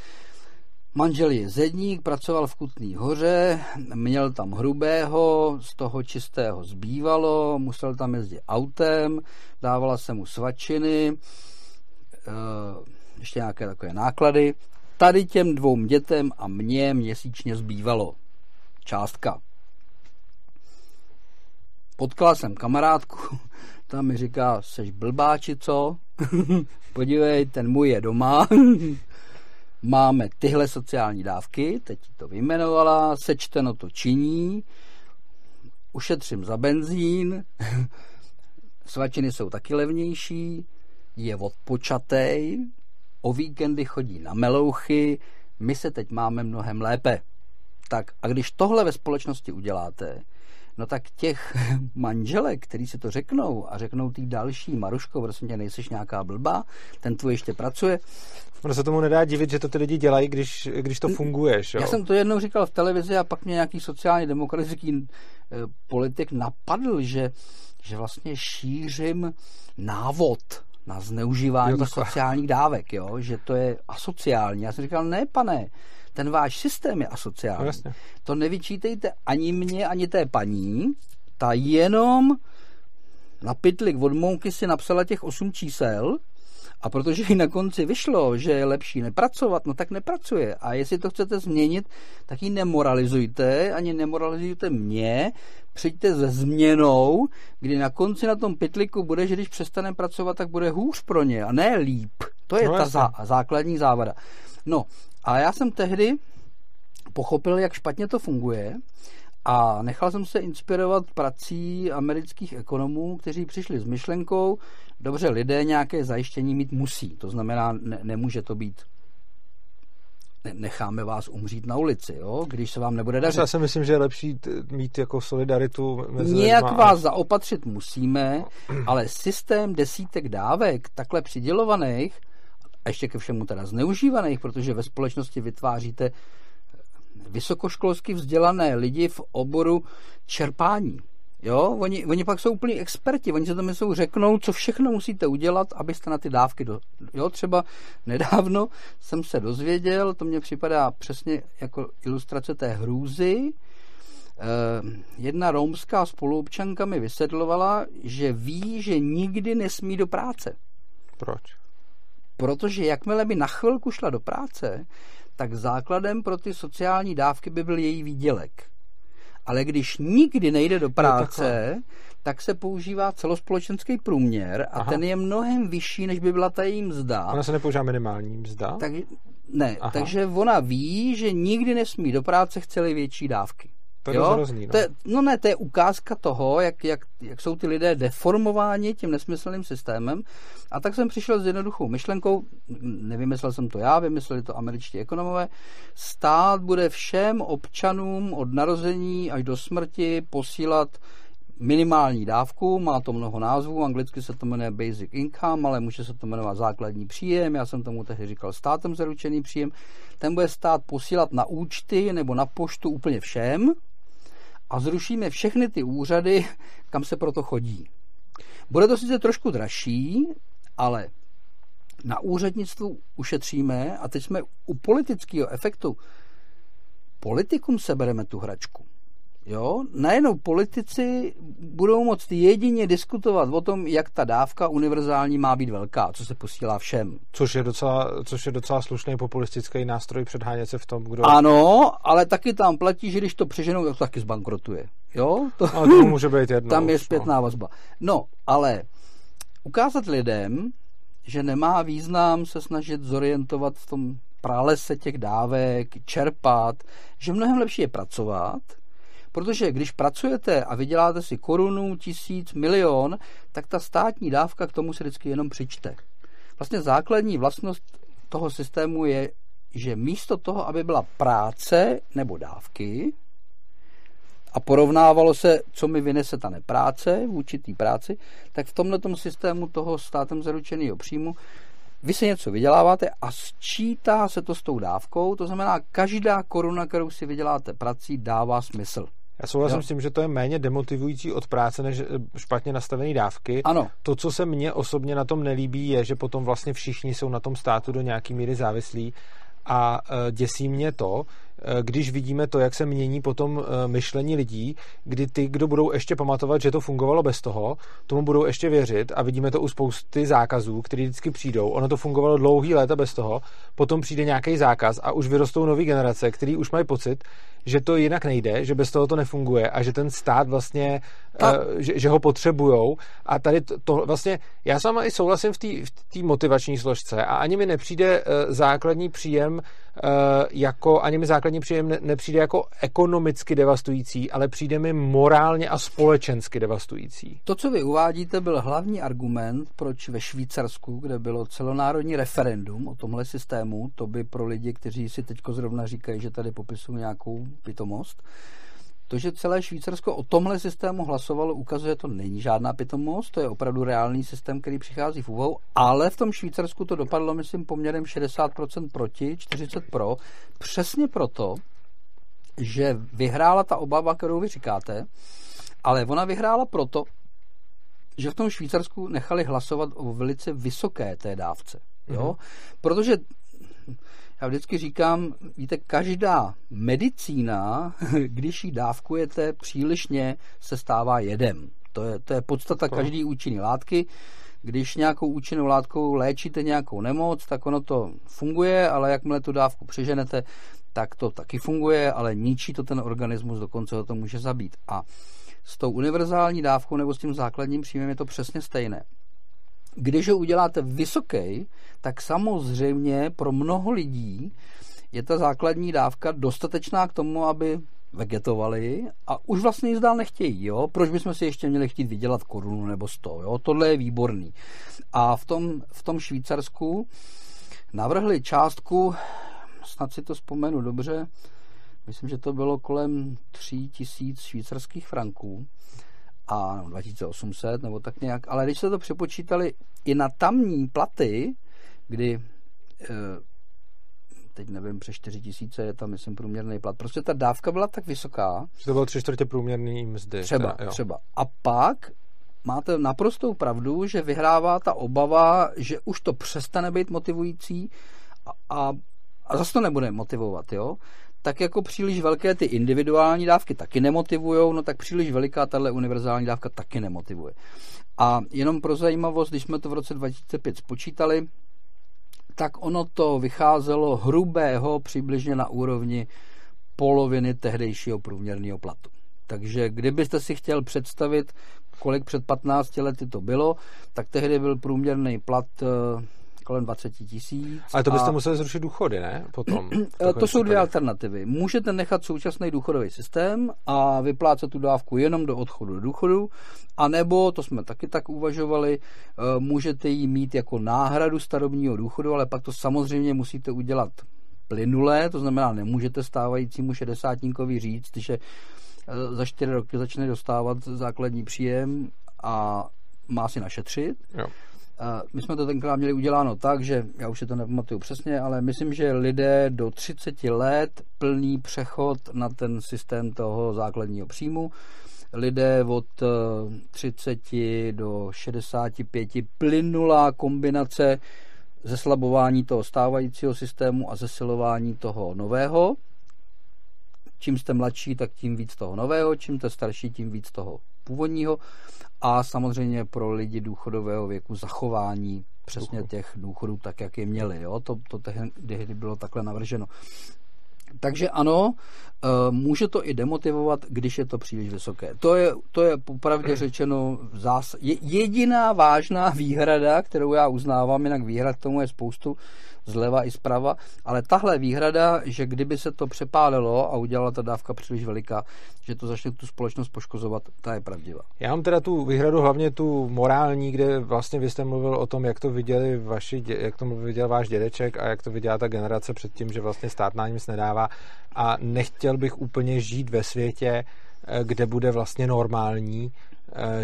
Manžel je zedník, pracoval v Kutný hoře, měl tam hrubého, z toho čistého zbývalo, musel tam jezdit autem, dávala se mu svačiny, eh, ještě nějaké takové náklady. Tady těm dvou dětem a mně měsíčně zbývalo částka. Potkala jsem kamarádku, ta mi říká, seš blbáči, co? Podívej, ten můj je doma, máme tyhle sociální dávky, teď to vyjmenovala, sečteno to činí, ušetřím za benzín, svačiny jsou taky levnější, je odpočatej, o víkendy chodí na melouchy, my se teď máme mnohem lépe. Tak a když tohle ve společnosti uděláte, no tak těch manželek, který si to řeknou a řeknou ty další, Maruško, prostě tě nejseš nějaká blbá, ten tvůj ještě pracuje. Ono se tomu nedá divit, že to ty lidi dělají, když, když to funguje. Šo? Já jsem to jednou říkal v televizi a pak mě nějaký sociálně demokratický eh, politik napadl, že, že vlastně šířím návod na zneužívání jo, sociálních dávek, jo? že to je asociální. Já jsem říkal, ne pane, ten váš systém je asociální. No, to nevyčítejte ani mě, ani té paní, ta jenom na pytlik od Mouky si napsala těch osm čísel a protože jí na konci vyšlo, že je lepší nepracovat, no tak nepracuje. A jestli to chcete změnit, tak ji nemoralizujte, ani nemoralizujte mě, přijďte se změnou, kdy na konci na tom pytliku bude, že když přestane pracovat, tak bude hůř pro ně a ne líp. To je no, ta zá, základní závada. No a já jsem tehdy pochopil, jak špatně to funguje a nechal jsem se inspirovat prací amerických ekonomů, kteří přišli s myšlenkou, dobře, lidé nějaké zajištění mít musí. To znamená, ne, nemůže to být necháme vás umřít na ulici, jo? když se vám nebude dařit. Já si myslím, že je lepší mít jako solidaritu mezi Nějak lidma vás zaopatřit musíme, ale systém desítek dávek, takhle přidělovaných, a ještě ke všemu teda zneužívaných, protože ve společnosti vytváříte vysokoškolsky vzdělané lidi v oboru čerpání. Jo, oni, oni pak jsou úplní experti, oni se tam jsou řeknou, co všechno musíte udělat, abyste na ty dávky do... Jo, třeba nedávno jsem se dozvěděl, to mně připadá přesně jako ilustrace té hrůzy, eh, jedna romská spoluobčanka mi vysvětlovala, že ví, že nikdy nesmí do práce. Proč? Protože jakmile by na chvilku šla do práce, tak základem pro ty sociální dávky by byl její výdělek. Ale když nikdy nejde do práce, tak se používá celospolečenský průměr a Aha. ten je mnohem vyšší, než by byla ta její mzda. Ona se nepoužívá minimální mzda? Tak, ne, Aha. takže ona ví, že nikdy nesmí do práce, chceli větší dávky. To je hrozný, no. To je, no ne, to je ukázka toho, jak, jak, jak jsou ty lidé deformováni tím nesmyslným systémem. A tak jsem přišel s jednoduchou myšlenkou, nevymyslel jsem to já, vymysleli to američtí ekonomové, stát bude všem občanům od narození až do smrti posílat minimální dávku, má to mnoho názvů, anglicky se to jmenuje basic income, ale může se to jmenovat základní příjem, já jsem tomu tehdy říkal státem zaručený příjem, ten bude stát posílat na účty nebo na poštu úplně všem, a zrušíme všechny ty úřady, kam se proto chodí. Bude to sice trošku dražší, ale na úřednictvu ušetříme a teď jsme u politického efektu. politikům sebereme tu hračku. Jo, najednou politici budou moct jedině diskutovat o tom, jak ta dávka univerzální má být velká, co se posílá všem. Což je docela, což je docela slušný populistický nástroj předhánět se v tom, kdo... Ano, ale taky tam platí, že když to přeženou, tak to taky zbankrotuje. Jo? To, ale to může být jedno. Tam je no. zpětná no. vazba. No, ale ukázat lidem, že nemá význam se snažit zorientovat v tom pralese těch dávek, čerpat, že mnohem lepší je pracovat, Protože když pracujete a vyděláte si korunu, tisíc, milion, tak ta státní dávka k tomu se vždycky jenom přičte. Vlastně základní vlastnost toho systému je, že místo toho, aby byla práce nebo dávky, a porovnávalo se, co mi vynese ta nepráce vůči té práci, tak v tomhle systému toho státem zaručeného příjmu vy si něco vyděláváte a sčítá se to s tou dávkou, to znamená, každá koruna, kterou si vyděláte prací, dává smysl. Já souhlasím jo. s tím, že to je méně demotivující od práce než eh, špatně nastavené dávky. Ano. To, co se mně osobně na tom nelíbí, je, že potom vlastně všichni jsou na tom státu do nějaký míry závislí a eh, děsí mě to, když vidíme to, jak se mění potom eh, myšlení lidí, kdy ty, kdo budou ještě pamatovat, že to fungovalo bez toho, tomu budou ještě věřit a vidíme to u spousty zákazů, které vždycky přijdou. Ono to fungovalo dlouhý léta bez toho, potom přijde nějaký zákaz a už vyrostou nové generace, který už mají pocit, že to jinak nejde, že bez toho to nefunguje a že ten stát vlastně, ta... uh, že, že ho potřebujou a tady to, to vlastně, já sama i souhlasím v té v motivační složce a ani mi nepřijde základní příjem jako, ani mi základní příjem ne, nepřijde jako ekonomicky devastující, ale přijde mi morálně a společensky devastující. To, co vy uvádíte, byl hlavní argument, proč ve Švýcarsku, kde bylo celonárodní referendum o tomhle systému, to by pro lidi, kteří si teď zrovna říkají, že tady popisují nějakou pitomost. To, že celé Švýcarsko o tomhle systému hlasovalo, ukazuje, že to není žádná pitomost, to je opravdu reálný systém, který přichází v úvahu, ale v tom Švýcarsku to dopadlo, myslím, poměrem 60% proti, 40% pro, přesně proto, že vyhrála ta obava, kterou vy říkáte, ale ona vyhrála proto, že v tom Švýcarsku nechali hlasovat o velice vysoké té dávce. Jo? Mm-hmm. Protože já vždycky říkám, víte, každá medicína, když ji dávkujete přílišně, se stává jedem. To je, to je podstata každé účinné látky. Když nějakou účinnou látkou léčíte nějakou nemoc, tak ono to funguje, ale jakmile tu dávku přeženete, tak to taky funguje, ale ničí to ten organismus, dokonce ho to může zabít. A s tou univerzální dávkou nebo s tím základním příjmem je to přesně stejné. Když ho uděláte vysoký, tak samozřejmě pro mnoho lidí je ta základní dávka dostatečná k tomu, aby vegetovali a už vlastně nic dál nechtějí. Jo? Proč bychom si ještě měli chtít vydělat korunu nebo sto? Jo? Tohle je výborný. A v tom, v tom Švýcarsku navrhli částku, snad si to vzpomenu dobře, myslím, že to bylo kolem 3 tisíc švýcarských franků a 2800 nebo tak nějak, ale když se to přepočítali i na tamní platy, kdy eh, teď nevím, přes 4 tisíce je tam, myslím, průměrný plat. Prostě ta dávka byla tak vysoká. Že to bylo tři čtvrtě průměrný mzdy. Třeba, teda, třeba. A pak máte naprostou pravdu, že vyhrává ta obava, že už to přestane být motivující a, a, a zase to nebude motivovat, jo tak jako příliš velké ty individuální dávky taky nemotivují, no tak příliš veliká tahle univerzální dávka taky nemotivuje. A jenom pro zajímavost, když jsme to v roce 2005 spočítali, tak ono to vycházelo hrubého přibližně na úrovni poloviny tehdejšího průměrného platu. Takže kdybyste si chtěl představit, kolik před 15 lety to bylo, tak tehdy byl průměrný plat eh, kolem 20 tisíc. Ale to byste a... museli zrušit důchody, ne? Potom. to jsou dvě alternativy. Můžete nechat současný důchodový systém a vyplácet tu dávku jenom do odchodu do důchodu, anebo, to jsme taky tak uvažovali, eh, můžete ji mít jako náhradu starobního důchodu, ale pak to samozřejmě musíte udělat plynulé, to znamená, nemůžete stávajícímu šedesátníkovi říct, že eh, za čtyři roky začne dostávat základní příjem a má si našetřit. Jo. My jsme to tenkrát měli uděláno tak, že já už si to nepamatuju přesně, ale myslím, že lidé do 30 let plný přechod na ten systém toho základního příjmu, lidé od 30 do 65 plynulá kombinace zeslabování toho stávajícího systému a zesilování toho nového. čím jste mladší, tak tím víc toho nového, čím jste starší, tím víc toho původního a samozřejmě pro lidi důchodového věku zachování přesně těch důchodů tak, jak je měli. Jo? To, to tehdy bylo takhle navrženo. Takže ano, eh, může to i demotivovat, když je to příliš vysoké. To je, to je popravdě řečeno zás, jediná vážná výhrada, kterou já uznávám, jinak výhrad k tomu je spoustu, zleva i zprava, ale tahle výhrada, že kdyby se to přepálilo a udělala ta dávka příliš veliká, že to začne tu společnost poškozovat, ta je pravdivá. Já mám teda tu výhradu hlavně tu morální, kde vlastně vy jste mluvil o tom, jak to viděli vaši, jak to viděl váš dědeček a jak to viděla ta generace předtím, že vlastně stát nám nic nedává. A nechtěl bych úplně žít ve světě, eh, kde bude vlastně normální,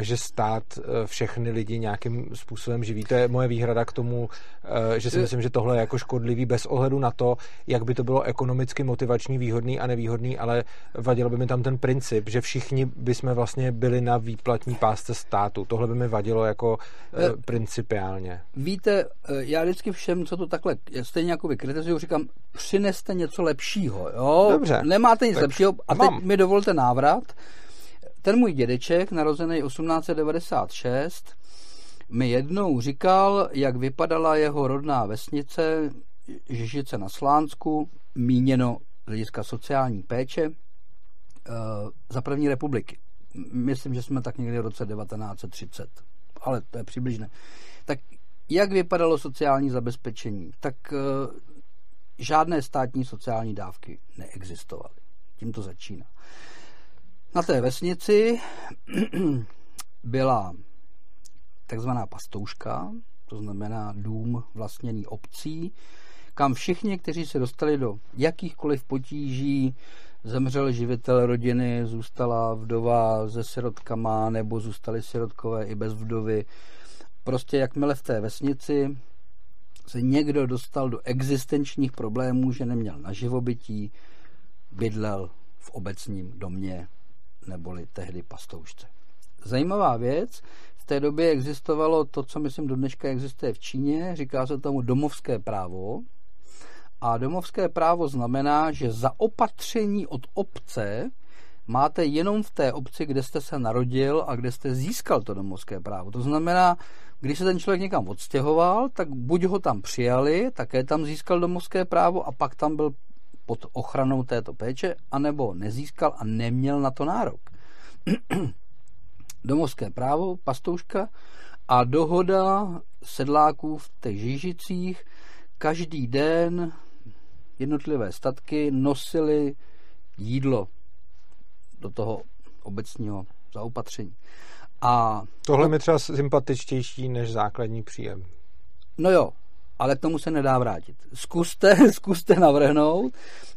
že stát eh, všechny lidi nějakým způsobem živí. To je moje výhrada k tomu, eh, že si myslím, že tohle je jako škodlivý bez ohledu na to, jak by to bylo ekonomicky motivační, výhodný a nevýhodný, ale vadilo by mi tam ten princip, že všichni bychom vlastně byli na výplatní pásce státu. Tohle by mi vadilo jako principiálně. Víte, já vždycky všem, co to takhle stejně jako vy kritizuju, říkám, přineste něco lepšího. Jo? Dobře. Nemáte nic lepšího. A teď mám. mi dovolte návrat ten můj dědeček, narozený 1896, mi jednou říkal, jak vypadala jeho rodná vesnice Žižice na Slánsku, míněno z hlediska sociální péče, eh, za první republiky. Myslím, že jsme tak někdy v roce 1930, ale to je přibližné. Tak jak vypadalo sociální zabezpečení? Tak eh, žádné státní sociální dávky neexistovaly. Tím to začíná. Na té vesnici byla takzvaná pastouška, to znamená dům vlastněný obcí, kam všichni, kteří se dostali do jakýchkoliv potíží, zemřel živitel rodiny, zůstala vdova se sirotkama, nebo zůstali sirotkové i bez vdovy. Prostě jakmile v té vesnici se někdo dostal do existenčních problémů, že neměl na živobytí, bydlel v obecním domě neboli tehdy pastoušce. Zajímavá věc, v té době existovalo to, co myslím do dneška existuje v Číně, říká se tomu domovské právo. A domovské právo znamená, že za opatření od obce máte jenom v té obci, kde jste se narodil a kde jste získal to domovské právo. To znamená, když se ten člověk někam odstěhoval, tak buď ho tam přijali, také tam získal domovské právo a pak tam byl pod ochranou této péče, anebo nezískal a neměl na to nárok. Domovské právo, pastouška a dohoda sedláků v těch Žižicích každý den jednotlivé statky nosili jídlo do toho obecního zaopatření. A Tohle mi třeba sympatičtější než základní příjem. No jo, ale k tomu se nedá vrátit. Zkuste, zkuste navrhnout,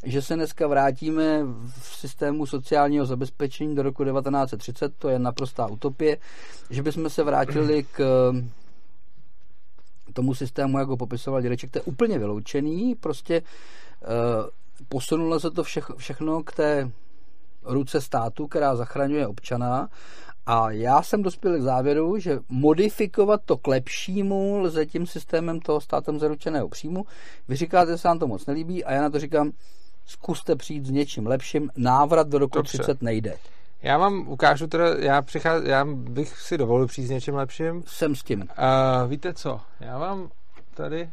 že se dneska vrátíme v systému sociálního zabezpečení do roku 1930, to je naprostá utopie, že bychom se vrátili k tomu systému, jak ho popisoval Dědeček, to je úplně vyloučený, prostě eh, posunulo se to všechno k té ruce státu, která zachraňuje občana a já jsem dospěl k závěru, že modifikovat to k lepšímu lze tím systémem toho státem zaručeného příjmu. Vy říkáte, že se vám to moc nelíbí a já na to říkám, zkuste přijít s něčím lepším. Návrat do roku Dobře. 30 nejde. Já vám ukážu teda, já, přicház, já bych si dovolil přijít s něčím lepším. Jsem s tím. Uh, víte co, já vám tady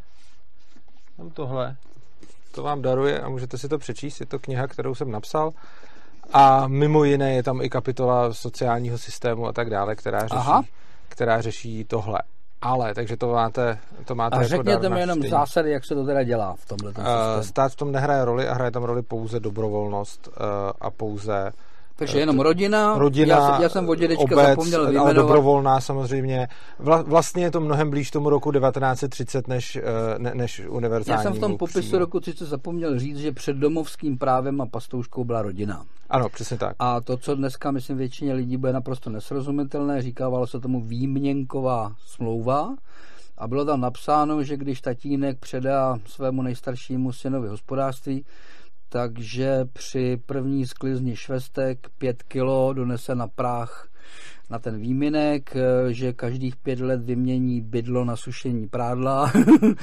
mám tohle, to vám daruje a můžete si to přečíst, je to kniha, kterou jsem napsal. A mimo jiné je tam i kapitola sociálního systému a tak dále, která řeší, Aha. která řeší tohle. Ale, takže to máte, to máte a jako řekněte mi jenom stejný. zásady, jak se to teda dělá v tomhle uh, Stát v tom nehraje roli a hraje tam roli pouze dobrovolnost uh, a pouze takže jenom rodina, rodina já, já jsem od dědečka obec, zapomněl vyjmenovat. Ale dobrovolná samozřejmě. Vla, vlastně je to mnohem blíž tomu roku 1930 než, eh, ne, než univerzální. Já jsem v tom popisu přímo. roku 30 zapomněl říct, že před domovským právem a pastouškou byla rodina. Ano, přesně tak. A to, co dneska, myslím, většině lidí bude naprosto nesrozumitelné, říkávalo se tomu výměnková smlouva, a bylo tam napsáno, že když tatínek předá svému nejstaršímu synovi hospodářství, takže při první sklizni švestek pět kilo donese na práh na ten výminek, že každých pět let vymění bydlo na sušení prádla,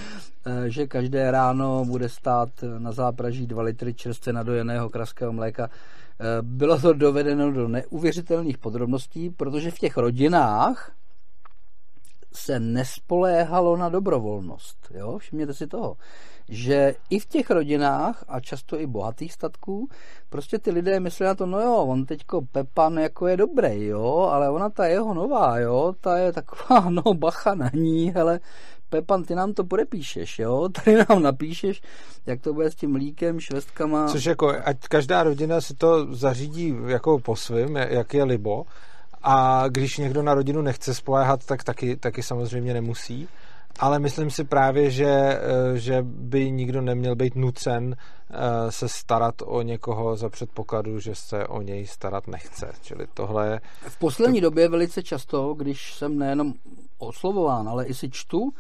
že každé ráno bude stát na zápraží 2 litry čerstvě nadojeného kraského mléka. Bylo to dovedeno do neuvěřitelných podrobností, protože v těch rodinách se nespoléhalo na dobrovolnost. Jo? Všimněte si toho že i v těch rodinách a často i bohatých statků prostě ty lidé myslí na to, no jo, on teďko Pepan jako je dobrý, jo, ale ona ta jeho nová, jo, ta je taková, no bacha na ní, hele, Pepan, ty nám to podepíšeš, jo? Tady nám napíšeš, jak to bude s tím líkem, švestkama. Což jako, ať každá rodina si to zařídí jako po svým, jak je libo. A když někdo na rodinu nechce spoléhat, tak taky, taky samozřejmě nemusí ale myslím si právě, že, eh, že by nikdo neměl být nucen eh, se starat o někoho za předpokladu, že se o něj starat nechce. Čili tohle V poslední to... době velice často, když jsem nejenom oslovován, ale i si čtu,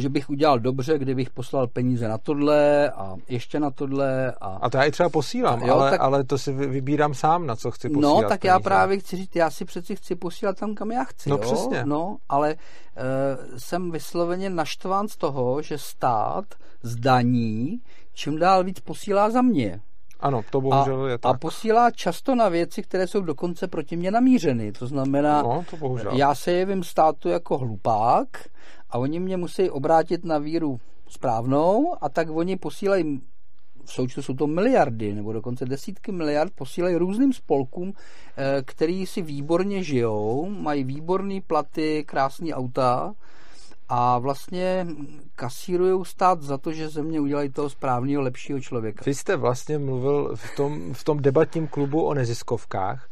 že bych udělal dobře, kdybych poslal peníze na tohle a ještě na tohle. A, a to já i třeba posílám, jo, ale, tak... ale to si vybírám sám, na co chci posílat. No, tak peníze. já právě chci říct, já si přeci chci posílat tam, kam já chci. No jo? přesně. No, ale uh, jsem vysloveně naštván z toho, že stát zdaní čím dál víc posílá za mě. Ano, to bohužel a, je tak. A posílá často na věci, které jsou dokonce proti mě namířeny. To znamená, no, to bohužel. já se jevím státu jako hlupák a oni mě musí obrátit na víru správnou a tak oni posílají v součtu jsou to miliardy nebo dokonce desítky miliard, posílají různým spolkům, eh, který si výborně žijou, mají výborné platy, krásné auta a vlastně kasírují stát za to, že ze mě udělají toho správného, lepšího člověka. Vy jste vlastně mluvil v tom, v tom debatním klubu o neziskovkách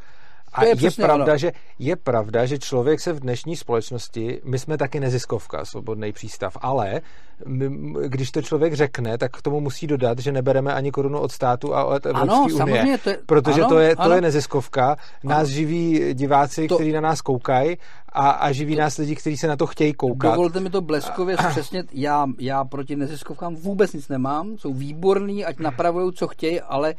a je, je pravda, že, je pravda, že člověk se v dnešní společnosti, my jsme taky neziskovka, svobodný přístav, ale my, když to člověk řekne, tak k tomu musí dodat, že nebereme ani korunu od státu a od Evropské ano, unie. To je, protože ano, to, je, to ano. je neziskovka, nás ano. živí diváci, to... kteří na nás koukají a, a živí to... nás lidi, kteří se na to chtějí koukat. Dovolte mi to bleskově zpřesnit, já, já proti neziskovkám vůbec nic nemám, jsou výborní, ať napravují, co chtějí, ale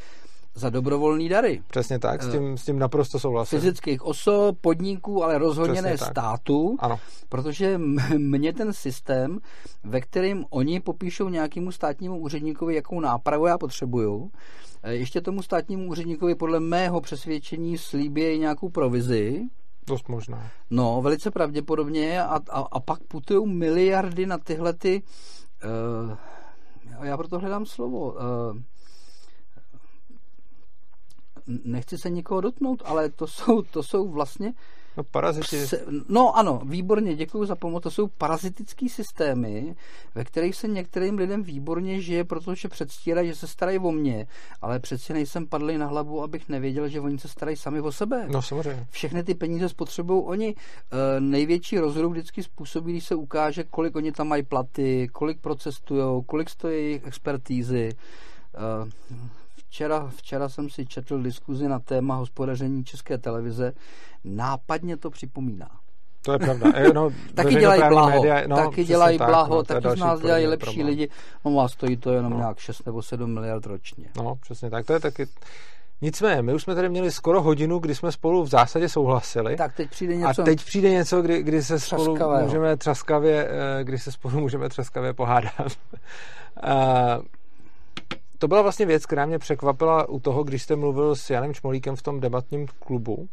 za dobrovolné dary. Přesně tak, s tím, s tím naprosto souhlasím. Fyzických osob, podniků, ale rozhodně ne státu, ano. protože mě ten systém, ve kterém oni popíšou nějakému státnímu úředníkovi, jakou nápravu já potřebuju, eh, ještě tomu státnímu úředníkovi podle mého přesvědčení slíbí nějakou provizi, Dost možná. No, velice pravděpodobně a, a, a pak putují miliardy na tyhle ty... Uh, já proto hledám slovo. Uh, nechci se nikoho dotknout, ale to jsou, to jsou vlastně No paraziti. No ano, výborně, děkuji za pomoc. To jsou parazitické systémy, ve kterých se některým lidem výborně žije, protože předstírají, že se starají o mě, ale přeci nejsem padlý na hlavu, abych nevěděl, že oni se starají sami o sebe. No samozřejmě. Všechny ty peníze spotřebují oni. E, největší rozruch vždycky způsobí, když se ukáže, kolik oni tam mají platy, kolik procestují, kolik stojí jejich expertízy. E, Včera, včera jsem si četl diskuzi na téma hospodaření České televize. Nápadně to připomíná. To je pravda. E, no, taky dělají blaho, média, no, taky dělají tak, blaho, no, taky z nás dělají lepší problém. lidi. No a stojí to jenom no. nějak 6 nebo 7 miliard ročně. No, přesně tak. To je taky... Nicméně, my už jsme tady měli skoro hodinu, kdy jsme spolu v zásadě souhlasili. Tak teď přijde něco. A teď přijde něco, kdy, kdy se spolu můžeme třaskavě, eh, kdy se spolu můžeme třaskavě pohádat. to byla vlastně věc, která mě překvapila u toho, když jste mluvil s Janem Čmolíkem v tom debatním klubu.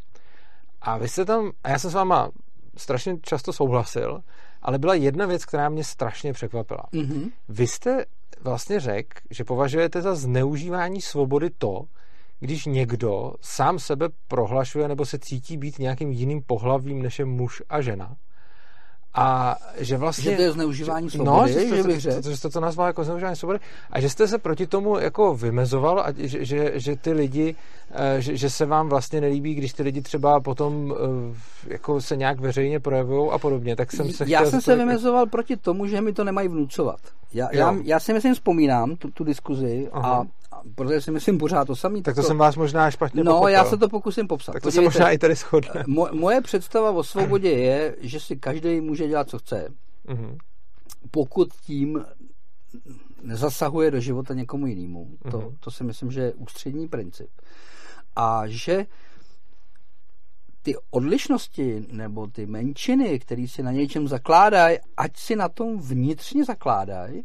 A vy jste tam, a já jsem s váma strašně často souhlasil, ale byla jedna věc, která mě strašně překvapila. Mm-hmm. Vy jste vlastně řekl, že považujete za zneužívání svobody to, když někdo sám sebe prohlašuje nebo se cítí být nějakým jiným pohlavím než je muž a žena. A že vlastně... Že to je zneužívání svobody, no, že, jste, že bych řekl. Že jste to nazval jako zneužívání svobody. A že jste se proti tomu jako vymezoval a že, že, že ty lidi, eh, že, že se vám vlastně nelíbí, když ty lidi třeba potom eh, jako se nějak veřejně projevují a podobně. Tak jsem se Já jsem se vymezoval proti tomu, že mi to nemají vnucovat. Já, já, já si myslím, vzpomínám tu, tu diskuzi a, a protože si myslím pořád to samý. Tak to, to jsem vás možná špatně No, pochopil. já se to pokusím popsat. Tak to se možná i tady shodne. Mo, moje představa o svobodě je, že si každý může dělat, co chce. Uh-huh. Pokud tím nezasahuje do života někomu jinému. Uh-huh. To, to si myslím, že je ústřední princip. A že ty odlišnosti nebo ty menšiny, které si na něčem zakládají, ať si na tom vnitřně zakládají,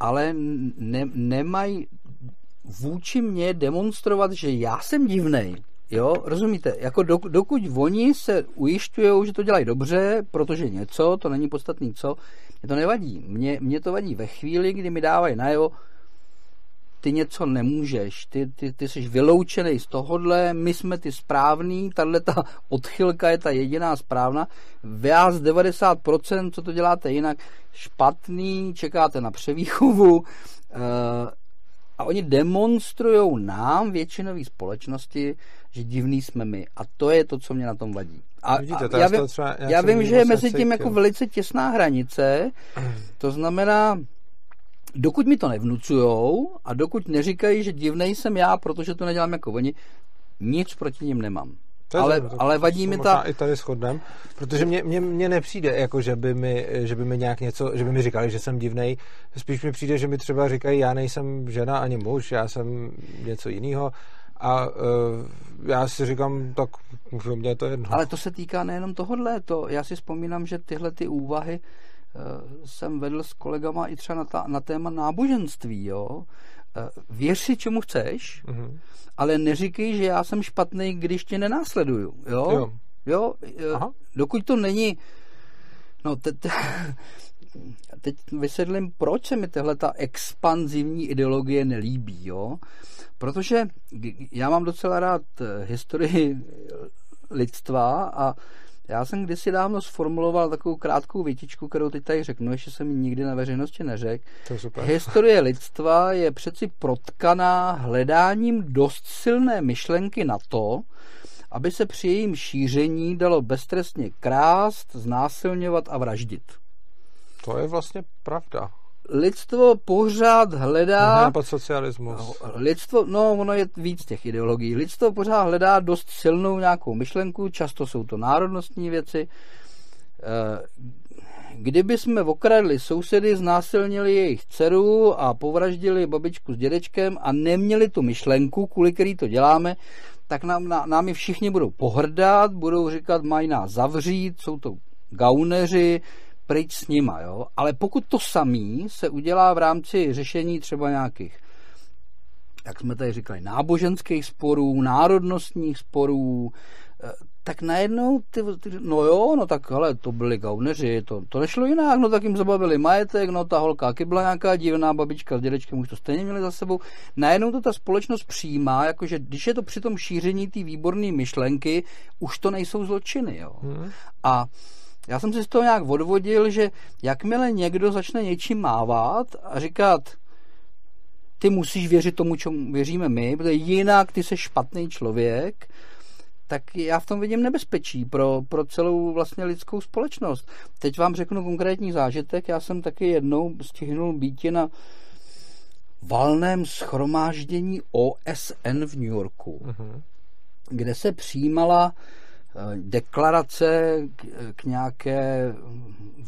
ale ne, nemají vůči mně demonstrovat, že já jsem divnej. Jo, rozumíte? Jako dokud oni se ujišťují, že to dělají dobře, protože něco, to není podstatný co, mě to nevadí. Mě, mě to vadí ve chvíli, kdy mi dávají najevo, ty něco nemůžeš, ty, ty, ty jsi vyloučený z tohohle, my jsme ty správný, tahle ta odchylka je ta jediná správná, vás 90%, co to děláte jinak, špatný, čekáte na převýchovu uh, a oni demonstrují nám, většinové společnosti, že divný jsme my. A to je to, co mě na tom vadí. A, Vidíte, a já, vím, třeba, já, já vím, že je mezi tím jako velice těsná hranice, to znamená, dokud mi to nevnucujou a dokud neříkají, že divnej jsem já, protože to nedělám jako oni, nic proti ním nemám. Ale, to, ale vadí mi ta... i tady shodnem, protože mně, mně, mně nepřijde, jako že by, mi, že by mi nějak něco, že by mi říkali, že jsem divnej. Spíš mi přijde, že mi třeba říkají, já nejsem žena ani muž, já jsem něco jiného. A uh, já si říkám, tak mě to jedno. Ale to se týká nejenom tohohle. To, já si vzpomínám, že tyhle ty úvahy uh, jsem vedl s kolegama i třeba na, ta, na téma náboženství. Jo? Uh, věř si, čemu chceš, uh-huh. ale neříkej, že já jsem špatný, když tě nenásleduju. Jo? Jo. jo? Aha. Dokud to není... No, te, te, teď vysvětlím, proč se mi tahle ta expanzivní ideologie nelíbí. Jo? Protože já mám docela rád eh, historii lidstva a já jsem kdysi dávno sformuloval takovou krátkou větičku, kterou teď tady řeknu, ještě jsem ji nikdy na veřejnosti neřekl. Historie lidstva je přeci protkaná hledáním dost silné myšlenky na to, aby se při jejím šíření dalo beztrestně krást, znásilňovat a vraždit. To je vlastně pravda lidstvo pořád hledá... pod socialismus. Lidstvo, no ono je víc těch ideologií. Lidstvo pořád hledá dost silnou nějakou myšlenku, často jsou to národnostní věci. Eh, kdyby jsme okradli sousedy, znásilnili jejich dceru a povraždili babičku s dědečkem a neměli tu myšlenku, kvůli který to děláme, tak nám, námi všichni budou pohrdat, budou říkat, mají nás zavřít, jsou to gauneři, pryč s nima, jo? ale pokud to samý se udělá v rámci řešení třeba nějakých jak jsme tady říkali, náboženských sporů, národnostních sporů, eh, tak najednou, ty, ty, no jo, no tak hele, to byli gauneři, to, to nešlo jinak, no tak jim zabavili majetek, no ta holka byla nějaká divná babička s dědečkem, už to stejně měli za sebou. Najednou to ta společnost přijímá, jakože když je to při tom šíření té výborné myšlenky, už to nejsou zločiny, jo. Hmm. A já jsem si z toho nějak odvodil, že jakmile někdo začne něčím mávat a říkat, ty musíš věřit tomu, čemu věříme my, protože jinak ty jsi špatný člověk, tak já v tom vidím nebezpečí pro, pro celou vlastně lidskou společnost. Teď vám řeknu konkrétní zážitek. Já jsem taky jednou stihnul být na valném schromáždění OSN v New Yorku, uh-huh. kde se přijímala deklarace k, nějaké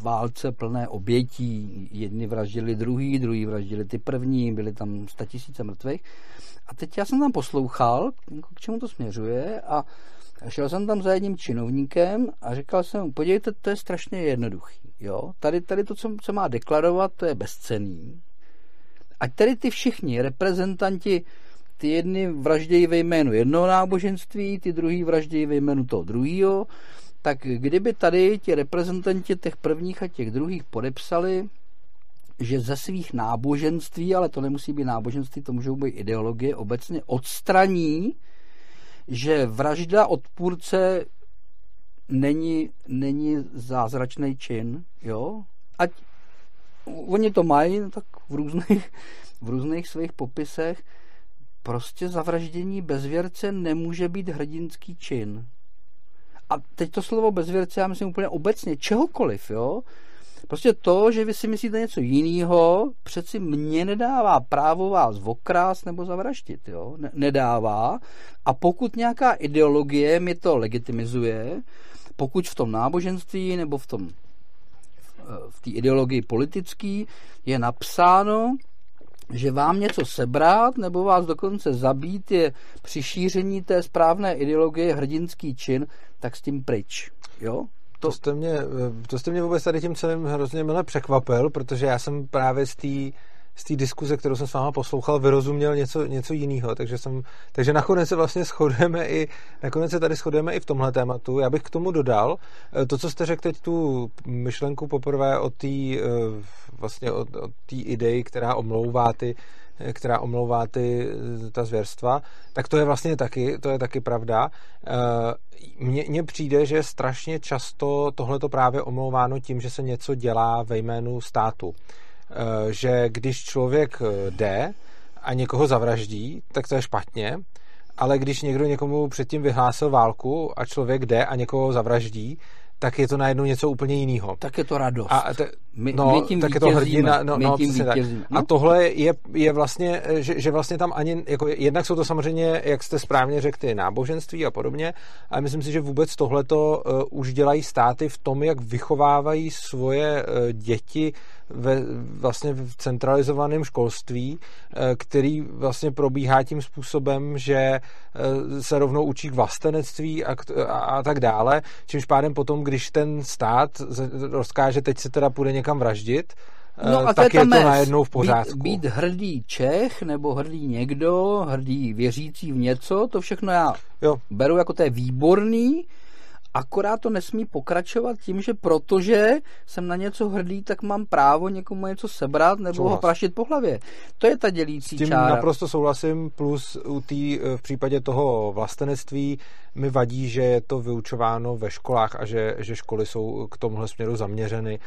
válce plné obětí. Jedni vraždili druhý, druhý vraždili ty první, byly tam tisíce mrtvých. A teď já jsem tam poslouchal, k čemu to směřuje a šel jsem tam za jedním činovníkem a říkal jsem podívejte, to je strašně jednoduchý. Jo? Tady, tady to, co, co má deklarovat, to je bezcený. Ať tady ty všichni reprezentanti ty jedny vraždějí ve jménu jednoho náboženství, ty druhý vraždějí ve jménu toho druhého, tak kdyby tady ti reprezentanti těch prvních a těch druhých podepsali, že ze svých náboženství, ale to nemusí být náboženství, to můžou být ideologie, obecně odstraní, že vražda odpůrce není, není zázračný čin, jo? Ať oni to mají no tak v různých, v různých svých popisech, prostě zavraždění bezvěrce nemůže být hrdinský čin. A teď to slovo bezvěrce, já myslím úplně obecně, čehokoliv, jo. Prostě to, že vy si myslíte něco jiného, přeci mě nedává právo vás okrást nebo zavraždit, jo. nedává. A pokud nějaká ideologie mi to legitimizuje, pokud v tom náboženství nebo v tom v té ideologii politický je napsáno, že vám něco sebrat nebo vás dokonce zabít je při šíření té správné ideologie hrdinský čin, tak s tím pryč. Jo? To, to, jste mě, to jste mě vůbec tady tím celým hrozně milé překvapil, protože já jsem právě z té z té diskuze, kterou jsem s váma poslouchal, vyrozuměl něco, něco jiného. Takže, jsem, takže nakonec se vlastně shodujeme i, nakonec se tady shodujeme i v tomhle tématu. Já bych k tomu dodal, eh, to, co jste řekl teď tu myšlenku poprvé o té eh, vlastně o, o té ideji, která omlouvá ty eh, která omlouvá ty, ta zvěrstva, tak to je vlastně taky, to je taky pravda. Mně, přijde, že strašně často tohleto právě omlouváno tím, že se něco dělá ve jménu státu. Eh, že když člověk eh, jde a někoho zavraždí, tak to je špatně, ale když někdo někomu předtím vyhlásil válku a člověk jde a někoho zavraždí, tak je to najednou něco úplně jiného. Tak je to radost. A te, my, no, my tím tak je to hrdina. No, my no, tím tak. A tohle je, je vlastně, že, že vlastně tam ani, jako jednak jsou to samozřejmě, jak jste správně řekli, ty náboženství a podobně, ale myslím si, že vůbec tohleto uh, už dělají státy v tom, jak vychovávají svoje uh, děti ve vlastně v centralizovaném školství, uh, který vlastně probíhá tím způsobem, že uh, se rovnou učí k vlastenectví a, a, a tak dále, čímž pádem potom, když ten stát rozkáže, teď se teda půjde někam vraždit, no a tak to je, je to najednou v pořádku. Být, být hrdý Čech nebo hrdý někdo, hrdý věřící v něco, to všechno já jo. beru jako to je výborný, akorát to nesmí pokračovat tím, že protože jsem na něco hrdý, tak mám právo někomu něco sebrat nebo Souhlas. ho praštit po hlavě. To je ta dělící S tím čára. naprosto souhlasím, plus u tý, v případě toho vlastenectví mi vadí, že je to vyučováno ve školách a že, že školy jsou k tomuhle směru zaměřeny,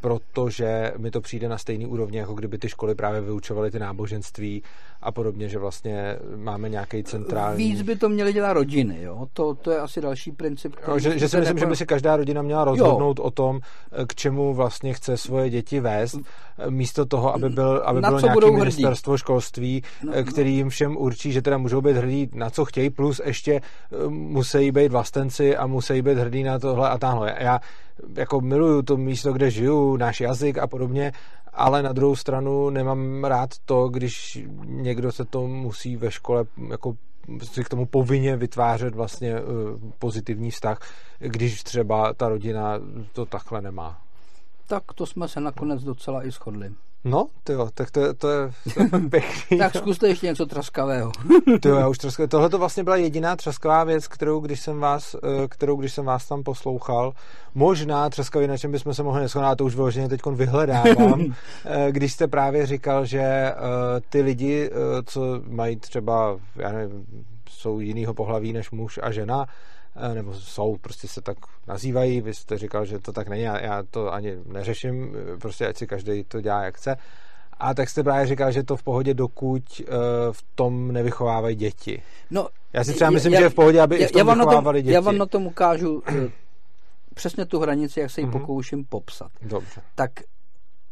protože mi to přijde na stejný úrovni, jako kdyby ty školy právě vyučovaly ty náboženství a podobně, že vlastně máme nějaký centrální... Víc by to měly dělat rodiny, jo? To, to je asi další princip. No, že, že si myslím, nepo... že by si každá rodina měla rozhodnout jo. o tom, k čemu vlastně chce svoje děti vést, místo toho, aby, byl, aby bylo nějaké ministerstvo školství, no, který jim všem určí, že teda můžou být hrdí na co chtějí, plus ještě eh, musí být vlastenci a musí být hrdí na tohle a tamhle. Já jako miluju to místo, kde žiju, náš jazyk a podobně, ale na druhou stranu nemám rád to, když někdo se to musí ve škole jako si k tomu povinně vytvářet vlastně eh, pozitivní vztah, když třeba ta rodina to takhle nemá. Tak to jsme se nakonec docela i shodli. No, tyjo, tak to, to je, to je pěkný. tak zkuste ještě něco traskavého. tyjo, já už traskavého. Tohle to vlastně byla jediná traskavá věc, kterou když jsem vás, eh, kterou když jsem vás tam poslouchal, možná traskavý, na čem bychom se mohli neschodnout, to už vyloženě teď vyhledávám, eh, když jste právě říkal, že eh, ty lidi, co mají třeba, já nevím, jsou jinýho pohlaví než muž a žena, nebo jsou, prostě se tak nazývají, vy jste říkal, že to tak není, já, já to ani neřeším, eh, prostě ať si každý to dělá, jak chce. A tak jste právě říkal, že to v pohodě, dokud uh, v tom nevychovávají děti. No, já si třeba myslím, já, že je v pohodě, aby já, i v tom já vychovávali tom, děti. Já vám na tom ukážu přesně tu hranici, jak se ji mm-hmm. pokouším popsat. Dobře. Tak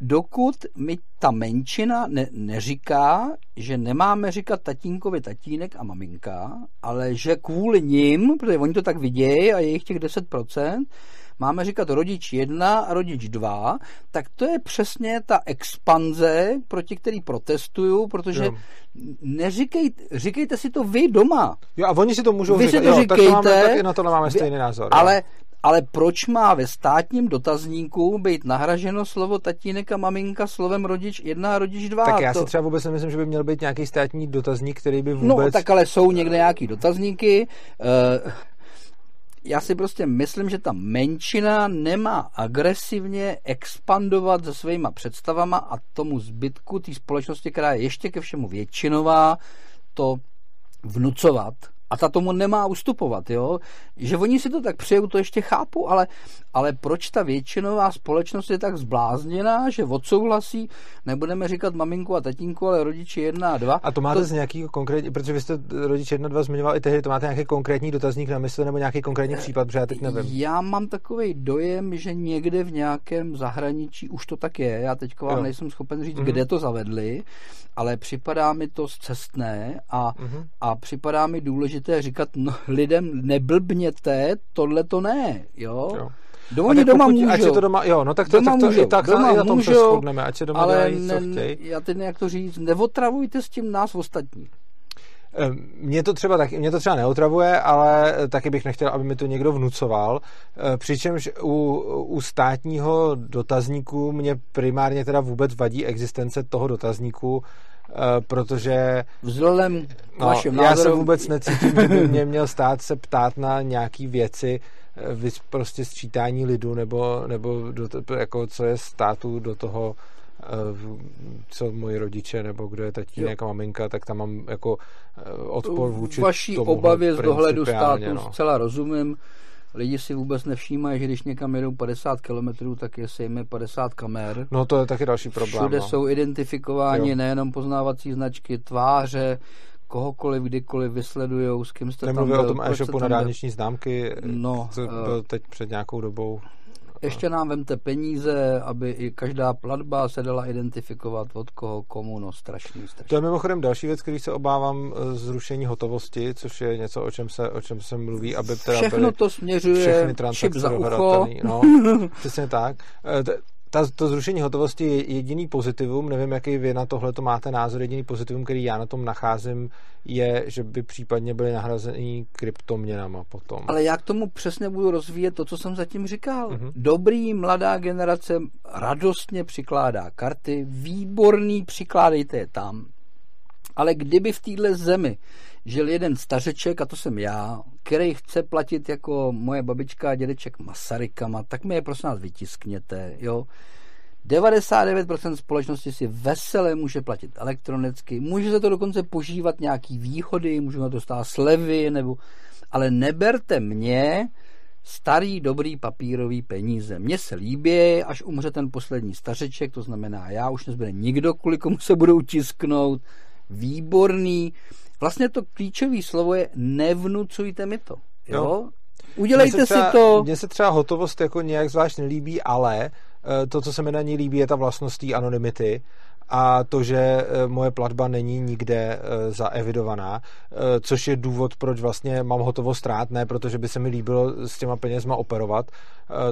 dokud mi ta menšina ne, neříká, že nemáme říkat tatínkovi tatínek a maminka, ale že kvůli ním, protože oni to tak vidějí a je jich těch 10%, máme říkat rodič 1 a rodič 2, tak to je přesně ta expanze, proti který protestuju, protože jo. neříkej, říkejte si to vy doma. Jo, a oni si to můžou vy říkat. Si to jo, říkejte, tak, to máme, tak i na to máme stejný názor. Ale jo ale proč má ve státním dotazníku být nahraženo slovo tatínek a maminka slovem rodič jedna a rodič dva? Tak já to... si třeba vůbec nemyslím, že by měl být nějaký státní dotazník, který by no, vůbec... No, tak ale jsou někde nějaký dotazníky. Uh, já si prostě myslím, že ta menšina nemá agresivně expandovat se svýma představama a tomu zbytku té společnosti, která je ještě ke všemu většinová, to vnucovat a ta tomu nemá ustupovat, jo? Že oni si to tak přejou, to ještě chápu, ale, ale proč ta většinová společnost je tak zblázněná, že odsouhlasí, nebudeme říkat maminku a tatínku, ale rodiči jedna a dva. A to máte to... z nějakého konkrétní, protože vy jste rodiče jedna a dva zmiňoval i tehdy, to máte nějaký konkrétní dotazník na mysli nebo nějaký konkrétní případ, protože já teď nevím. Já mám takový dojem, že někde v nějakém zahraničí už to tak je. Já teď vám jo. nejsem schopen říct, mm-hmm. kde to zavedli, ale připadá mi to zcestné a, mm-hmm. a připadá mi důležité říkat no, lidem neblbněte, tohle to ne, jo? jo. Do oni doma pokud, můžou. Ať se to doma, jo, no tak to, doma tak to můžou. i tak doma i na tom můžou, se shodneme, ať se doma ale dělají, co chtějí. Já teď jak to říct, neotravujte s tím nás ostatní. Mě to třeba tak, mě to třeba neotravuje, ale taky bych nechtěl, aby mi to někdo vnucoval. Přičemž u, u státního dotazníku mě primárně teda vůbec vadí existence toho dotazníku, protože... Vzhledem k no, Já se vůbec necítím, že by mě měl stát se ptát na nějaký věci, vys prostě sčítání lidu, nebo, nebo do, jako co je státu do toho Eh, co moji rodiče, nebo kdo je tatínek a maminka, tak tam mám jako eh, odpor vůči Vaší tomu obavě z dohledu státu no. zcela rozumím. Lidi si vůbec nevšímají, že když někam jedou 50 km, tak je sejme 50 kamer. No to je taky další problém. Všude no. jsou identifikováni jo. nejenom poznávací značky, tváře, kohokoliv, kdykoliv vysledujou, s kým jste Nemluvím tam byl, o tom e-shopu na dálniční známky, no, co byl teď před nějakou dobou ještě nám vemte peníze, aby i každá platba se dala identifikovat od koho, komu, no strašný, strašný. To je mimochodem další věc, který se obávám eh, zrušení hotovosti, což je něco, o čem se, o čem se mluví, aby teda Všechno byly to směřuje všechny transakce za ucho. No, přesně tak. Ta, to zrušení hotovosti je jediný pozitivum, nevím, jaký vy na tohle to máte názor, jediný pozitivum, který já na tom nacházím, je, že by případně byly nahrazeny kryptoměnama potom. Ale já k tomu přesně budu rozvíjet to, co jsem zatím říkal. Mm-hmm. Dobrý mladá generace radostně přikládá karty, výborný, přikládejte je tam. Ale kdyby v téhle zemi žil jeden stařeček, a to jsem já, který chce platit jako moje babička a dědeček Masarykama, tak mi je prosím nás vytiskněte, jo. 99% společnosti si veselé může platit elektronicky, může se to dokonce požívat nějaký výhody, můžu na to stát slevy, nebo, ale neberte mě starý, dobrý papírový peníze. Mně se líbí, až umře ten poslední stařeček, to znamená já, už nezbude nikdo, kvůli komu se budou tisknout, výborný, Vlastně to klíčové slovo je nevnucujte mi to. Jo? jo. Udělejte třeba, si to. Mně se třeba hotovost jako nějak zvlášť nelíbí, ale eh, to, co se mi na ní líbí, je ta vlastnost té anonymity a to, že eh, moje platba není nikde eh, zaevidovaná, eh, což je důvod, proč vlastně mám hotovost rád, ne protože by se mi líbilo s těma penězma operovat,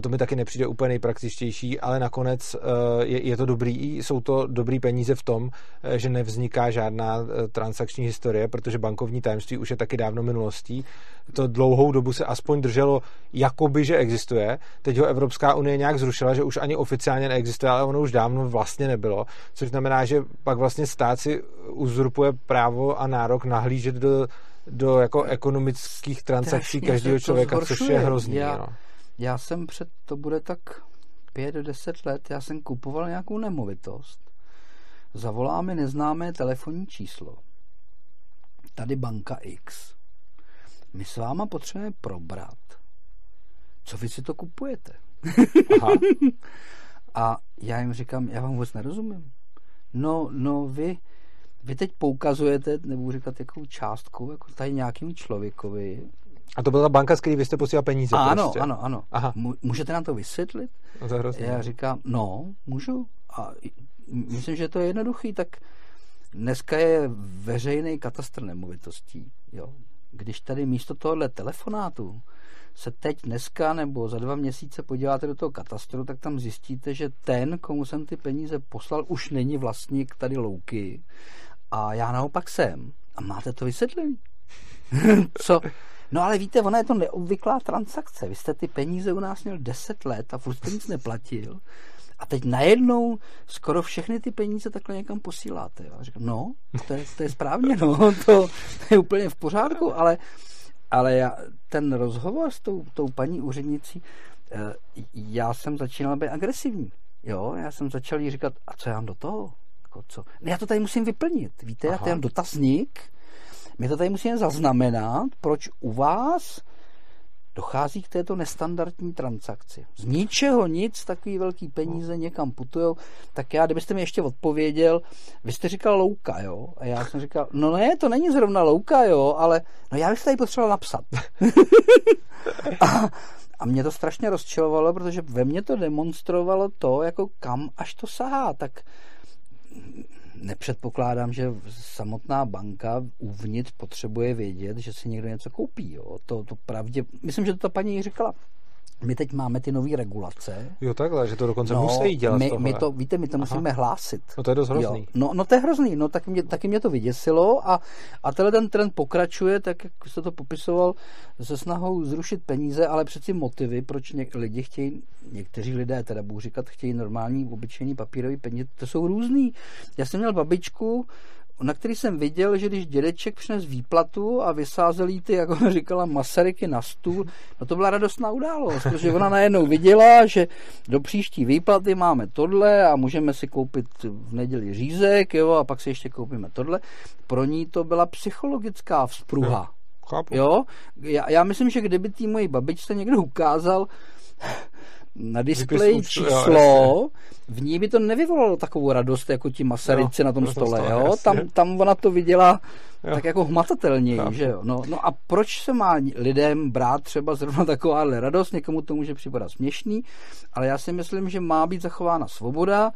to mi taky nepřijde úplně nejpraktičtější, ale nakonec je, je to dobrý, jsou to dobrý peníze v tom, že nevzniká žádná transakční historie, protože bankovní tajemství už je taky dávno minulostí. To dlouhou dobu se aspoň drželo, jakoby, že existuje. Teď ho Evropská unie nějak zrušila, že už ani oficiálně neexistuje, ale ono už dávno vlastně nebylo, což znamená, znamená, že pak vlastně stát si uzurpuje právo a nárok nahlížet do, do jako ekonomických transakcí Strašně každého člověka, zhoršuje. což je hrozný. Já, no. já jsem před, to bude tak pět do deset let, já jsem kupoval nějakou nemovitost. Zavolá mi neznámé telefonní číslo. Tady banka X. My s váma potřebujeme probrat. Co vy si to kupujete? Aha. A já jim říkám, já vám vůbec nerozumím. No, no vy, vy teď poukazujete, nebo říkat jakou částku, jako tady nějakým člověkovi. A to byla ta banka, z které vy jste posílal peníze Ano, prostě. ano, ano. Aha. Můžete nám to vysvětlit? No, to Já říkám, no, můžu. A myslím, že to je jednoduchý, tak dneska je veřejný katastr nemovitostí. Jo. Když tady místo tohohle telefonátu se teď dneska nebo za dva měsíce podíváte do toho katastru, tak tam zjistíte, že ten, komu jsem ty peníze poslal, už není vlastník tady louky a já naopak jsem. A máte to vysvětlení? Co? No ale víte, ona je to neobvyklá transakce. Vy jste ty peníze u nás měl 10 let a furt nic neplatil. A teď najednou skoro všechny ty peníze takhle někam posíláte. Já říkám, no, to je, to je správně, no, to, to je úplně v pořádku, ale ale já, ten rozhovor s tou, tou paní úřednicí, eh, já jsem začínal být agresivní. Jo, já jsem začal jí říkat, a co já mám do toho? Jako co? No já to tady musím vyplnit. Víte, Aha. já tady mám dotazník, my to tady musíme zaznamenat, proč u vás dochází k této nestandardní transakci. Z ničeho nic, takový velký peníze někam putujou, tak já, kdybyste mi ještě odpověděl, vy jste říkal louka, jo? A já jsem říkal, no ne, to není zrovna louka, jo, ale no já bych tady potřeboval napsat. a, a mě to strašně rozčilovalo, protože ve mně to demonstrovalo to, jako kam až to sahá, tak nepředpokládám, že samotná banka uvnitř potřebuje vědět, že si někdo něco koupí. Jo. To, to pravdě, myslím, že to ta paní říkala. My teď máme ty nové regulace. Jo, takhle, že to dokonce no, musí dělat my, my to, víte, my to Aha. musíme hlásit. No to je dost hrozný. Jo. No, no to je hrozný, no taky mě, taky mě to vyděsilo a, a tenhle ten trend pokračuje, tak jak jste to popisoval, se snahou zrušit peníze, ale přeci motivy, proč něk, lidi chtějí, někteří lidé teda budu říkat, chtějí normální, obyčejný papírový peníze, to jsou různý. Já jsem měl babičku, na který jsem viděl, že když dědeček přines výplatu a vysázel jí ty, jak ona říkala, Masaryky na stůl, no to byla radostná událost, protože ona najednou viděla, že do příští výplaty máme tohle a můžeme si koupit v neděli řízek, jo, a pak si ještě koupíme tohle. Pro ní to byla psychologická vzpruha. Chápu. Jo? Já, já myslím, že kdyby tý mojí babičce někdo ukázal na displeji číslo, v ní by to nevyvolalo takovou radost, jako ti Masaryci na tom stole, stole jo? Tam, tam ona to viděla jo. tak jako hmatatelněji, že jo? No, no a proč se má lidem brát třeba zrovna takováhle radost, někomu to může připadat směšný, ale já si myslím, že má být zachována svoboda,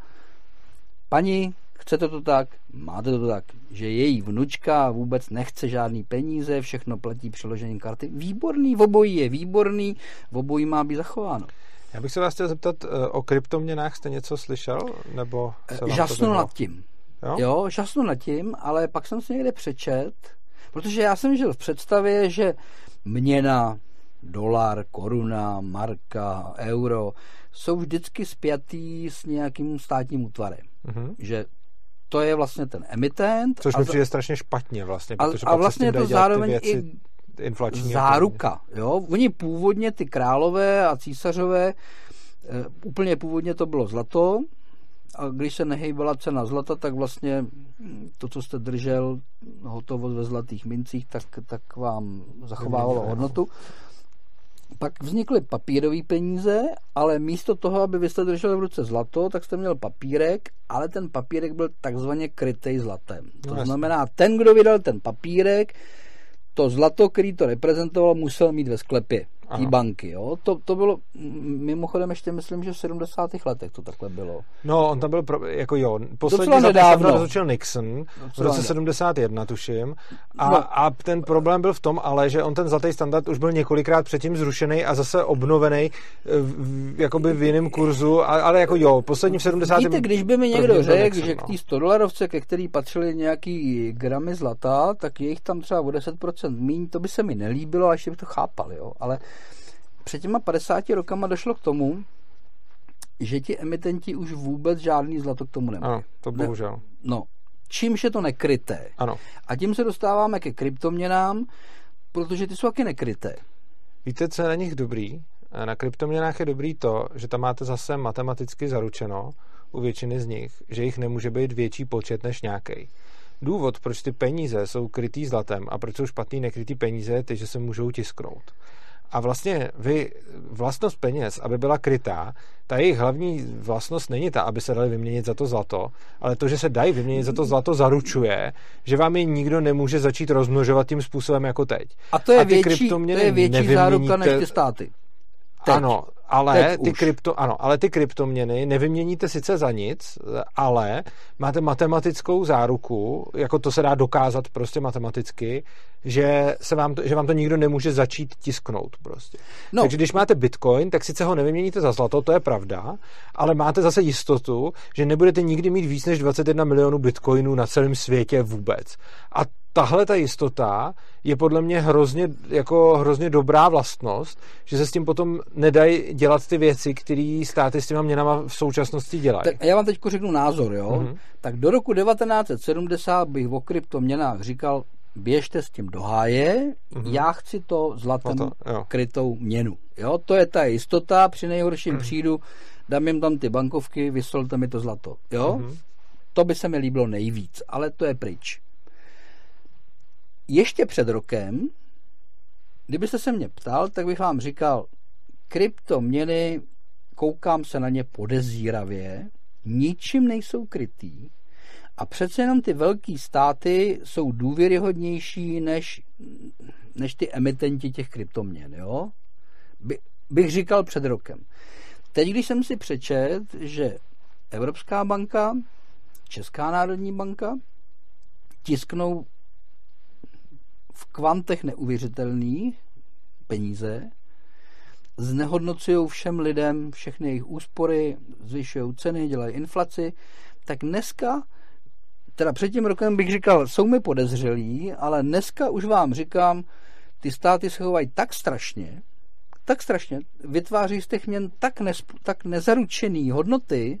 paní, chcete to tak, máte to tak, že její vnučka vůbec nechce žádný peníze, všechno platí přiložením karty. Výborný, v obojí je výborný, v obojí má být zachováno. Já bych se vás chtěl zeptat, eh, o kryptoměnách jste něco slyšel? Nebo žasnu nad tím. Jo? jo, žasnu nad tím, ale pak jsem si někde přečet, protože já jsem žil v představě, že měna, dolar, koruna, marka, euro jsou vždycky spjatý s nějakým státním útvarem. Mm-hmm. Že to je vlastně ten emitent. Což mi přijde strašně špatně vlastně. A, a vlastně je to zároveň věci... i inflační. Záruka. Jo? Oni původně, ty králové a císařové, eh, úplně původně to bylo zlato, a když se nehejbala cena zlata, tak vlastně to, co jste držel, hotovost ve zlatých mincích, tak, tak vám zachovávalo hodnotu. Pak vznikly papírové peníze, ale místo toho, aby vy jste drželi v ruce zlato, tak jste měl papírek, ale ten papírek byl takzvaně krytý zlatem. To no, znamená, ten, kdo vydal ten papírek, to zlato, který to reprezentovalo, musel mít ve sklepě té banky. Jo? To, to bylo, mimochodem ještě myslím, že v 70. letech to takhle bylo. No, on tam byl, pro, jako jo, poslední nedávno rozhodčil Nixon v roce 71, tuším. A, no. a ten problém byl v tom ale, že on ten zlatý standard už byl několikrát předtím zrušený a zase obnovený v, jakoby v jiném kurzu, ale jako jo, poslední v 70. Víte, když by mi někdo řekl, že k no. té 100 dolarovce, ke který patřily nějaký gramy zlata, tak je jich tam třeba o 10% míň, to by se mi nelíbilo, a ještě bych to chápal, jo. Ale před těma 50 rokama došlo k tomu, že ti emitenti už vůbec žádný zlato k tomu nemají. Ano, to bohužel. Ne, no, čímž je to nekryté. Ano. A tím se dostáváme ke kryptoměnám, protože ty jsou taky nekryté. Víte, co je na nich dobrý? Na kryptoměnách je dobrý to, že tam máte zase matematicky zaručeno u většiny z nich, že jich nemůže být větší počet než nějaký. Důvod, proč ty peníze jsou krytý zlatem a proč jsou špatný nekrytý peníze, je ty, že se můžou tisknout. A vlastně vy, vlastnost peněz, aby byla krytá, ta jejich hlavní vlastnost není ta, aby se dali vyměnit za to zlato, ale to, že se dají vyměnit za to zlato, zaručuje, že vám je nikdo nemůže začít rozmnožovat tím způsobem jako teď. A to je, a větší, to je větší záruka než ty státy. Teď. Ano, ale ty, krypto, ano, ale ty kryptoměny nevyměníte sice za nic, ale máte matematickou záruku, jako to se dá dokázat prostě matematicky, že, se vám to, že vám to nikdo nemůže začít tisknout prostě. No. Takže když máte bitcoin, tak sice ho nevyměníte za zlato, to je pravda, ale máte zase jistotu, že nebudete nikdy mít víc než 21 milionů bitcoinů na celém světě vůbec. A tahle ta jistota je podle mě hrozně, jako hrozně dobrá vlastnost, že se s tím potom nedají dělat ty věci, které státy s těma měnama v současnosti dělají. Tak já vám teď řeknu názor, jo. Mm-hmm. Tak do roku 1970 bych o kryptoměnách říkal, běžte s tím do háje, mm-hmm. já chci to zlatem no to, krytou měnu. Jo, to je ta jistota, při nejhorším mm-hmm. přijdu, dám jim tam ty bankovky, vysolte mi to zlato. Jo, mm-hmm. to by se mi líbilo nejvíc, ale to je pryč. Ještě před rokem, kdybyste se mě ptal, tak bych vám říkal, kryptoměny, koukám se na ně podezíravě, ničím nejsou krytý a přece jenom ty velké státy jsou důvěryhodnější než, než ty emitenti těch kryptoměn. Jo? By, bych říkal před rokem. Teď, když jsem si přečet, že Evropská banka, Česká národní banka tisknou v kvantech neuvěřitelných peníze znehodnocují všem lidem všechny jejich úspory, zvyšují ceny, dělají inflaci, tak dneska, teda před tím rokem bych říkal, jsou mi podezřelí, ale dneska už vám říkám, ty státy se chovají tak strašně, tak strašně, vytváří z těch měn tak, nesp- tak nezaručený hodnoty,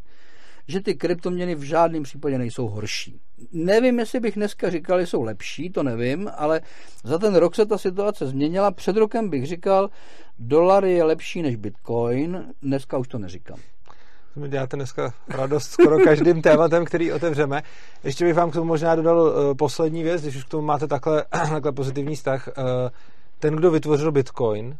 že ty kryptoměny v žádném případě nejsou horší. Nevím, jestli bych dneska říkal, že jsou lepší, to nevím, ale za ten rok se ta situace změnila. Před rokem bych říkal, dolar je lepší než bitcoin, dneska už to neříkám. Mi děláte dneska radost skoro každým tématem, který otevřeme. Ještě bych vám k tomu možná dodal uh, poslední věc, když už k tomu máte takhle, takhle pozitivní vztah. Uh, ten, kdo vytvořil Bitcoin, uh,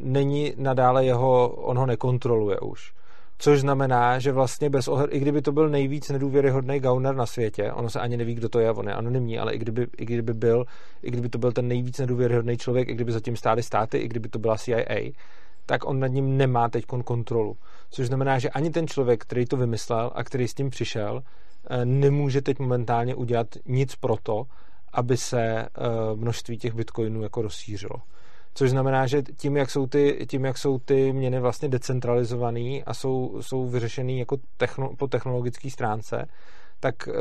není nadále jeho, on ho nekontroluje už. Což znamená, že vlastně bez ohledu, i kdyby to byl nejvíc nedůvěryhodný gauner na světě, ono se ani neví, kdo to je, on je anonymní, ale i kdyby, i kdyby byl, i kdyby to byl ten nejvíc nedůvěryhodný člověk, i kdyby zatím stály státy, i kdyby to byla CIA, tak on nad ním nemá teď kontrolu. Což znamená, že ani ten člověk, který to vymyslel a který s tím přišel, eh, nemůže teď momentálně udělat nic pro to, aby se eh, množství těch bitcoinů jako rozšířilo. Což znamená, že tím, jak jsou ty, tím, jak jsou ty měny vlastně decentralizované a jsou, jsou vyřešený jako techno, po technologické stránce, tak uh,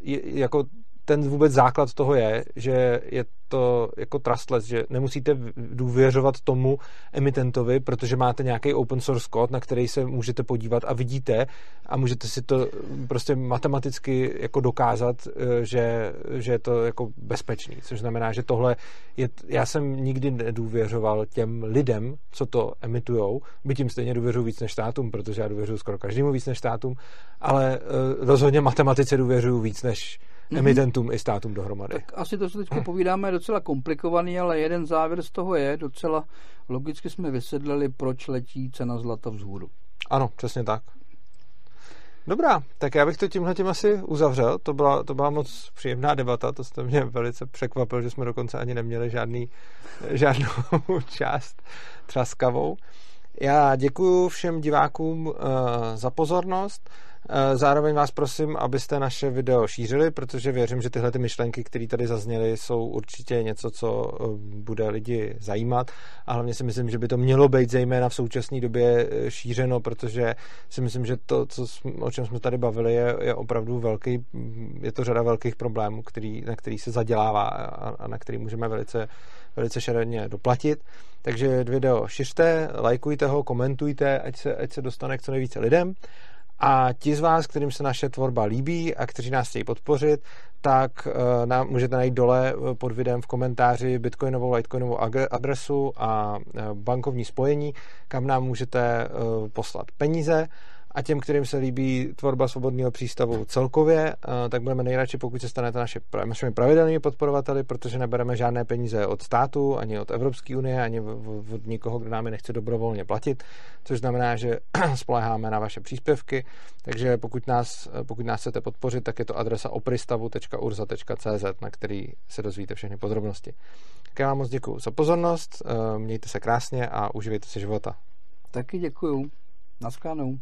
je, jako ten vůbec základ toho je, že je to jako trustless, že nemusíte důvěřovat tomu emitentovi, protože máte nějaký open source kód, na který se můžete podívat a vidíte a můžete si to prostě matematicky jako dokázat, eh, že, že je to jako bezpečný, což znamená, že tohle je, já jsem nikdy nedůvěřoval těm lidem, co to emitujou, by tím stejně důvěřuji víc než státům, protože já důvěřuji skoro každému víc než státům, ale uh, rozhodně matematice důvěřuji víc než mm-hmm. emitentům i státům dohromady. Tak asi to, co teď povídáme, je docela komplikovaný, ale jeden závěr z toho je, docela logicky jsme vysedlili, proč letí cena zlata vzhůru. Ano, přesně tak. Dobrá, tak já bych to tímhle tím asi uzavřel. To byla, to byla moc příjemná debata, to jste mě velice překvapil, že jsme dokonce ani neměli žádný, žádnou část třaskavou. Já děkuji všem divákům uh, za pozornost. Eh, zároveň vás prosím, abyste naše video šířili, protože věřím, že tyhle ty myšlenky, které tady zazněly, jsou určitě něco, co eh, bude lidi zajímat. A hlavně si myslím, že by to mělo být zejména v současné době eh, šířeno, protože si myslím, že to, co o čem jsme tady bavili, je, je opravdu velký, je to řada velkých problémů, který, na který se zadělává a, a na který můžeme velice, velice šeredně doplatit. Takže video šiřte, lajkujte ho, komentujte, ať se, ať se dostane k co nejvíce lidem. A ti z vás, kterým se naše tvorba líbí a kteří nás chtějí podpořit, tak uh, nám můžete najít dole eh, pod videem v komentáři bitcoinovou, litecoinovou adresu a uh, bankovní spojení, kam nám můžete poslat peníze a těm, kterým se líbí tvorba svobodného přístavu celkově, eh, tak budeme nejradši, pokud se stanete naše, našimi pravidelnými podporovateli, protože nebereme žádné peníze od státu, ani od Evropské unie, ani od nikoho, kdo nám je nechce dobrovolně platit, což znamená, že spoleháme na vaše příspěvky, takže pokud nás, pokud nás chcete podpořit, tak je to adresa opristavu.urza.cz, na který se dozvíte všechny podrobnosti. Tak já vám moc děkuji za pozornost, eh, mějte se krásně a uživejte si života. Taky děkuju. Naschledanou.